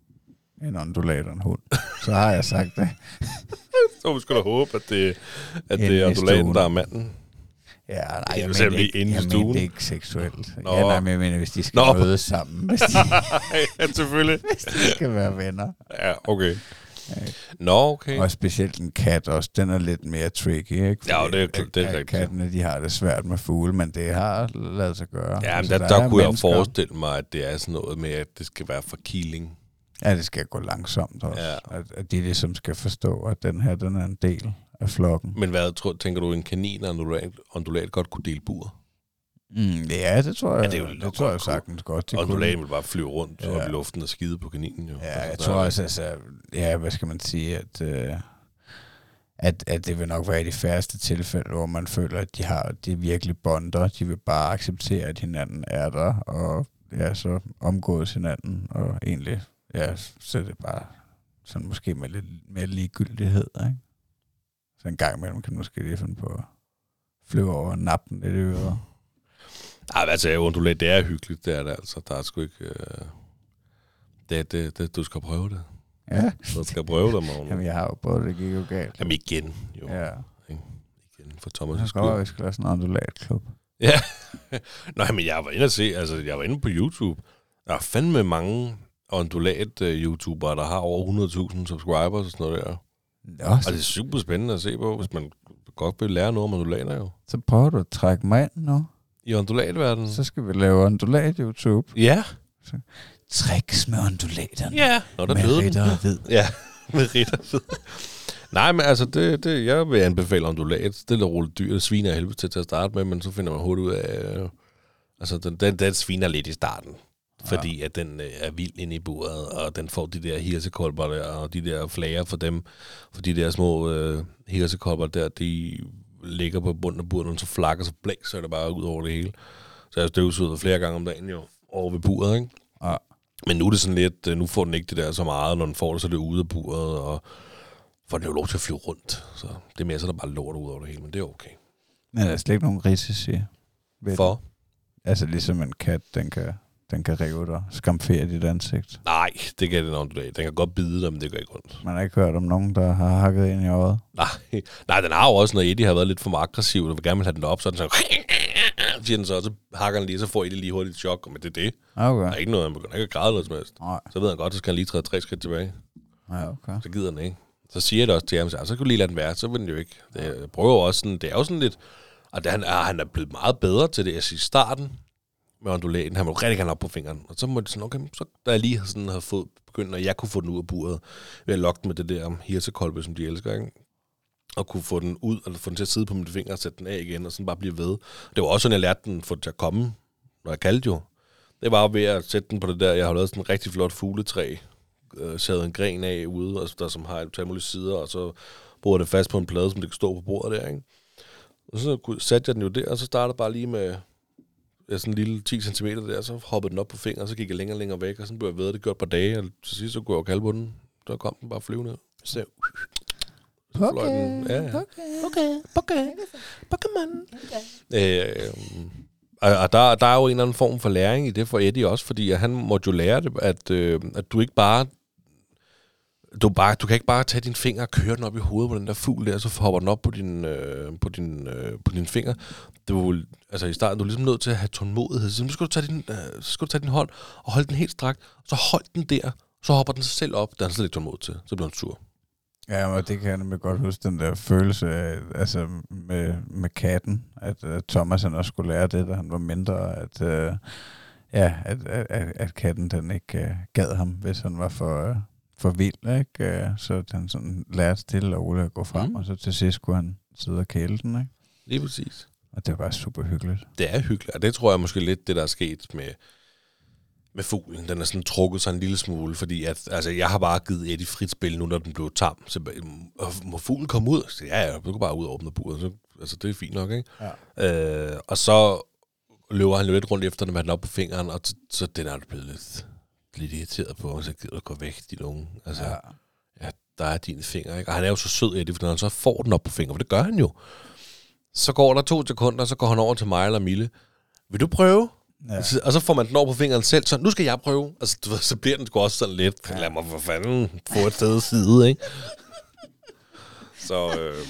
en undulat og en hund. Så har jeg sagt det. Så vi skulle da håbe, at det, at Inden det er stuen. der er manden. Ja, nej, Det er jeg selv mener, ikke, inde i jeg stuen. det ikke seksuelt. Nå. Ja, nej, men jeg mener, hvis de skal Nå. mødes sammen, hvis de, ja, selvfølgelig. hvis de skal være venner. Ja, okay. Nå, okay. Og specielt en kat også, den er lidt mere tricky, ikke? Ja, Fordi det er- det er rigtigt. Kattene, de har det svært med fugle, men det har lavet sig gøre. Ja, men Altså, der, der, er kunne jeg mennesker- forestille mig, at det er sådan noget med, at det skal være for killing. Ja, det skal gå langsomt også. Ja. Ja. At, at de ligesom skal forstå, at den her, den er en del af flokken. Men hvad tror, tænker du, en kanin og en undulat, undulat godt kunne dele bur? Mm, ja, det tror jeg, Ja, det er jo det, tror jeg godt sagtens godt. De kunne. Undulaten vil bare flyve rundt ja. Op i luften og skide på kaninen. Jo. Ja, Altså, jeg tror også, altså, ja, hvad skal man sige, at, øh, at, at det vil nok være i de færreste tilfælde, hvor man føler, at de har de virkelig bonder. De vil bare acceptere, at hinanden er der, og ja, så omgås hinanden, og egentlig, ja, så er det bare sådan måske med lidt mere ligegyldighed, ikke? Så en gang imellem kan man måske lige finde på at flyve over og nappe den lidt i øret. Ej, men altså, undulat, det er hyggeligt, det er det altså. Der er sgu ikke... Øh... Det, det, det, du skal prøve det. Ja, Du skal prøve det, Magne. jamen jeg har jo prøvet, det gik jo galt. Jamen igen, jo. Ja. Igen, for Thomas' skyld. går vi skal lave sådan en undulatklub. Ja. Nej, men jeg var inde og se, altså jeg var inde på YouTube. Der er fandme mange undulat-YouTubere, der har over 100.000 subscribers og sådan noget der. Nå, Og så, det er super spændende at se på, hvis man godt vil lære noget om undulater jo. så prøver du at trække mig ind nu. I undulatverdenen. Så skal vi lave undulat-YouTube. Ja. Tricks med undulaterne. Ja, Nå, der med døde ritter og hvid. Ja, med ritter. Nej, men altså, det, det, jeg vil anbefale ondulat. Stille og roligt dyr. Det sviner helvede til til at starte med, men så finder man hurtigt ud af... Øh, altså, den, den, den sviner lidt i starten. Fordi at den øh, er vild inde i buret, og den får de der hirsekolber der, og de der flager for dem. For de der små øh, hirsekolber der, de ligger på bunden af buret, og så flakker så blæk, så er det bare ud over det hele. Så jeg støvsuger flere gange om dagen jo, over ved buret, ikke? Ja. Men nu er det sådan lidt, øh, nu får den ikke det der så meget, når den får det, så er det ude af buret, og får den jo lov til at flyve rundt. Så det er mere, så er der bare lort ud over det hele, men det er okay. Men der er slet ikke nogen risici. ved. For? Altså ligesom en kat, den kan, den kan rive dig, skamfere dit ansigt. Nej, det kan den ondulat. Den kan godt bide dig, men det gør ikke ondt. Man har ikke hørt om nogen, der har hakket ind i øjet. Nej, nej den har jo også, når Eddie har været lidt for aggressiv, og vil gerne vil have den op, så den sådan, siger den så, og så hakker den lige, så får Eddie lige hurtigt et chok, men det er det. Der Okay. er ikke noget, han begynder ikke at græde noget som helst. Nej, Så ved han godt, så skal han lige træde tre skridt tilbage. ja, okay. Så gider den ikke. Så siger jeg det også til ham, så, så kan du lige lade den være, så vil den jo ikke. Det, jeg prøver også sådan, det er jo sådan lidt, og det, han, er, han er blevet meget bedre til det, jeg siger, i starten med ondulaten, han må rigtig gerne op på fingeren, og så må det sådan, okay, så da jeg lige sådan havde fået begyndt, at jeg kunne få den ud af buret, ved at lokke den med det der hirsekolbe, som de elsker, ikke? og kunne få den ud, eller få den til at sidde på mine fingre, og sætte den af igen, og sådan bare blive ved. Det var også sådan, jeg lærte den for til at komme, når jeg kaldte jo. Det var ved at sætte den på det der, jeg har lavet sådan en rigtig flot fugletræ, øh, savet en gren af ude, altså der som har et mulige sider, og så bruger det fast på en plade, som det kan stå på bordet der, ikke? Og så satte jeg den jo der, og så startede bare lige med sådan en lille 10 cm der, så hoppede den op på fingeren, og så gik jeg længere og længere væk, og så blev jeg ved, at det gjorde et par dage, og til sidst så kunne jeg jo kalde på den. Så kom den bare flyvende. Så, så fløj den. Ja, ja. okay, okay, Pokémon. Øh, og og der, der er jo en eller anden form for læring i det for Eddie også, fordi han måtte jo lære det, at, øh, at du ikke bare du, bare, du kan ikke bare tage din finger og køre den op i hovedet på den der fugl der, så hopper den op på din, øh, på din, øh, på din finger. Du, vil- altså i starten, du er ligesom nødt til at have tålmodighed. Så nu skal du tage din, øh, så skal du tage din hånd og holde den helt strakt, så hold den der, så hopper den sig selv op. Der er slet ikke tålmodighed til. Så bliver den sur. Ja, og det kan jeg nemlig godt huske, den der følelse af, altså med, med katten, at uh, Thomas han også skulle lære det, da han var mindre, at, uh, ja, at, at, at, at katten den ikke uh, gad ham, hvis han var for, uh, for vild, ikke? Uh, så han sådan lærte stille og roligt at gå frem, Mm. og så til sidst skulle han sidde og kæle den, ikke? Lige præcis. Og det var bare super hyggeligt. Det er hyggeligt, og det tror jeg måske lidt, det der er sket med, med fuglen. Den er sådan trukket sig en lille smule, fordi at, altså, jeg har bare givet Eddie frit spil nu, når den blev tam. Så "Øh, må fuglen komme ud? Så, ja, ja, du kan bare ud og åbne buret. Så, altså, det er fint nok, ikke? Ja. Øh, og så løber han lidt rundt efter den med den op på fingeren, og så, den er blevet lidt, lidt irriteret på, og så gider du gå væk, din unge. Altså, ja. ja, der er din finger, ikke? Og han er jo så sød, Eddie, for når han så får den op på fingeren, for det gør han jo. Så går der to sekunder, så går han over til mig eller Mille. Vil du prøve? Ja. Og så får man den over på fingeren selv, så nu skal jeg prøve. Altså, du ved, så bliver den sgu også sådan lidt, ja. lad mig for fanden få et sted side, ikke? Så, øh,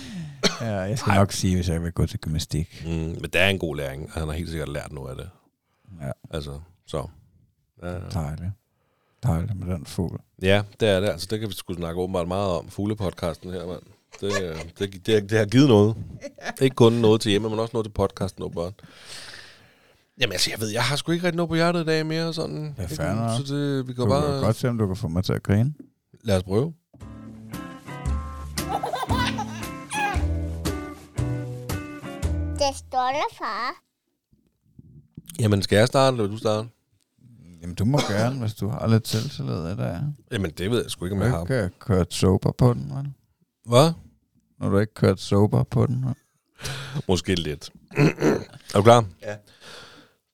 Ja, jeg skal nok sige, hvis jeg vil gå til gymnastik. mm, men det er en god læring, og han har helt sikkert lært noget af det. Ja. Altså, så. Ja, ja. Dejligt. Dejligt med den fugl. ja, det er det. Altså, det kan vi sgu snakke åbenbart meget om. Fuglepodcasten her, mand. Det, øh, det, det, det har givet noget. Ikke kun noget til hjemme, men også noget til podcasten åbenbart. Jamen altså, jeg ved, jeg har sgu ikke rigtig noget på hjertet i dag mere. Sådan. Ja, nok. Så det, vi Du kan kan bare... godt se, om du kan få mig til at grine. Lad os prøve. Det stolte far. Jamen, skal jeg starte, eller vil du starte? Jamen, du må gerne, hvis du har lidt selvtillid af det. Jamen, det ved jeg sgu ikke, om Du jeg har har. ikke øh, kørt sober på den, vel? Hvad? Når du ikke kørt sober på den, vel? Måske lidt. er du klar? Ja.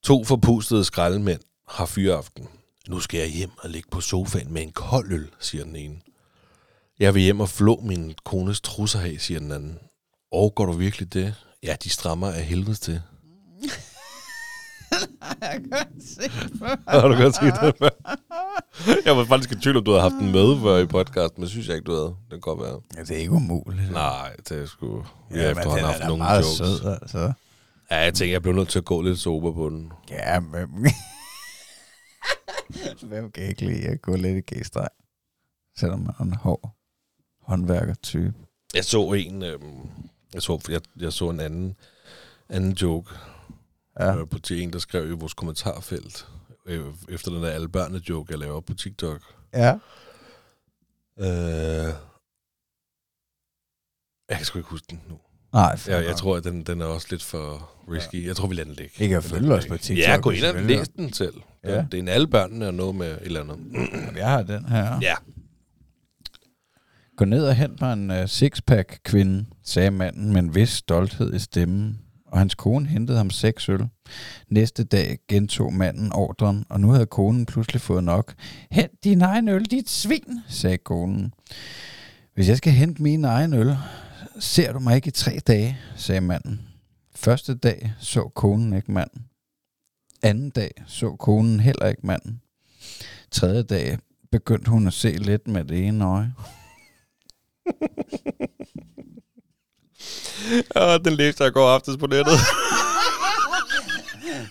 To forpustede skraldemænd har fyreaften. Nu skal jeg hjem og ligge på sofaen med en kold øl, siger den ene. Jeg vil hjem og flå min kones trusser af, siger den anden. Og går du virkelig det? Ja, de strammer af helvedes til. Har du godt set det før? Jeg var faktisk i tvivl, om du havde haft den med før i podcasten, men synes jeg ikke, du havde. Kan godt være. Ja, det er ikke umuligt. Nej, det er sgu... Har ja, men den efterhånden er haft nogle jokes. sød, altså. Ja, jeg tænker, jeg blev nødt til at gå lidt sober på den. Ja, men... Hvem kan ikke lide at gå lidt i g-streg? Selvom man er en hård håndværker-type. Jeg så en, øhm, jeg, så, jeg, jeg så en anden, anden joke Ja. øh, på til en, der skrev i vores kommentarfelt, øh, efter den der alle børnene joke, jeg laver på TikTok. Ja. Øh, jeg kan sgu ikke huske den nu. Nej, Jeg, jeg tror, at den, den er også lidt for risky. Ja. Jeg tror, vi lader den ligge. I kan følge os på. TikTok, Ja, gå ind og læs den selv. Ja. Ja. Det er en alle børnene og noget med et eller andet. Jeg har den her. Ja. Gå ned og hent mig en uh, sixpack, kvinde, sagde manden med en vis stolthed i stemmen, og hans kone hentede ham seks øl. Næste dag gentog manden ordren, og nu havde konen pludselig fået nok. Hent din egen øl, dit svin, sagde konen. Hvis jeg skal hente min egen øl, ser du mig ikke i tre dage, sagde manden. Første dag så konen ikke manden. Anden dag så konen heller ikke manden. Tredje dag begyndte hun at se lidt med det ene øje. Ja, den læste jeg går aftes på nettet.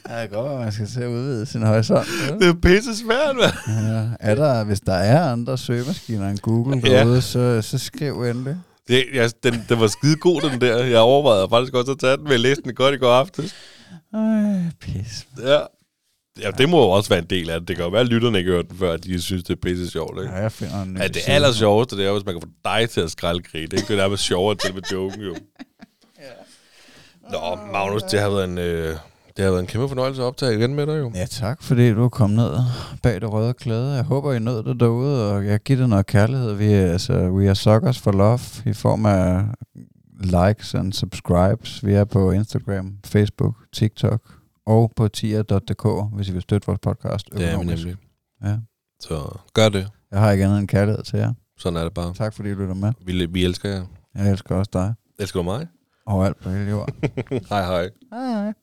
Ja, det går, man skal til at udvide sin horisont. det er pisse svært, mand. Ja, er der, hvis der er andre søgemaskiner end Google Ja. derude, så, så skriv endelig. Det, jeg, den, den var skide god, den der. Jeg overvejede faktisk også at tage den, men jeg læste den godt i går aftes. Ej, pis. Ja. Ja, det må jo også være en del af det. Det kan jo være, at lytterne ikke har hørt den før, at de synes, det er pisse sjovt, ikke? Ja, jeg finder en ny Ja, det aller sjoveste, det er, hvis man kan få dig til at skralde grin. Det er ikke det, der er med sjovere til med joken, jo. Nå, Magnus, det har været en, øh, det har været en kæmpe fornøjelse at optage igen med dig, jo. Ja, tak fordi du kom ned bag det røde klæde. Jeg håber, I nød det derude, og jeg giver det noget kærlighed. Vi er, altså, we are suckers for love i form af likes and subscribes. Vi er på Instagram, Facebook, TikTok og på tier.dk, hvis I vil støtte vores podcast Det er økonomisk. Ja. Så gør det. Jeg har ikke andet end kærlighed til jer. Sådan er det bare. Tak fordi I lytter med. Vi, vi elsker jer. Jeg elsker også dig. Elsker du mig? overalt på hele jorden. hej hej. Hej hej.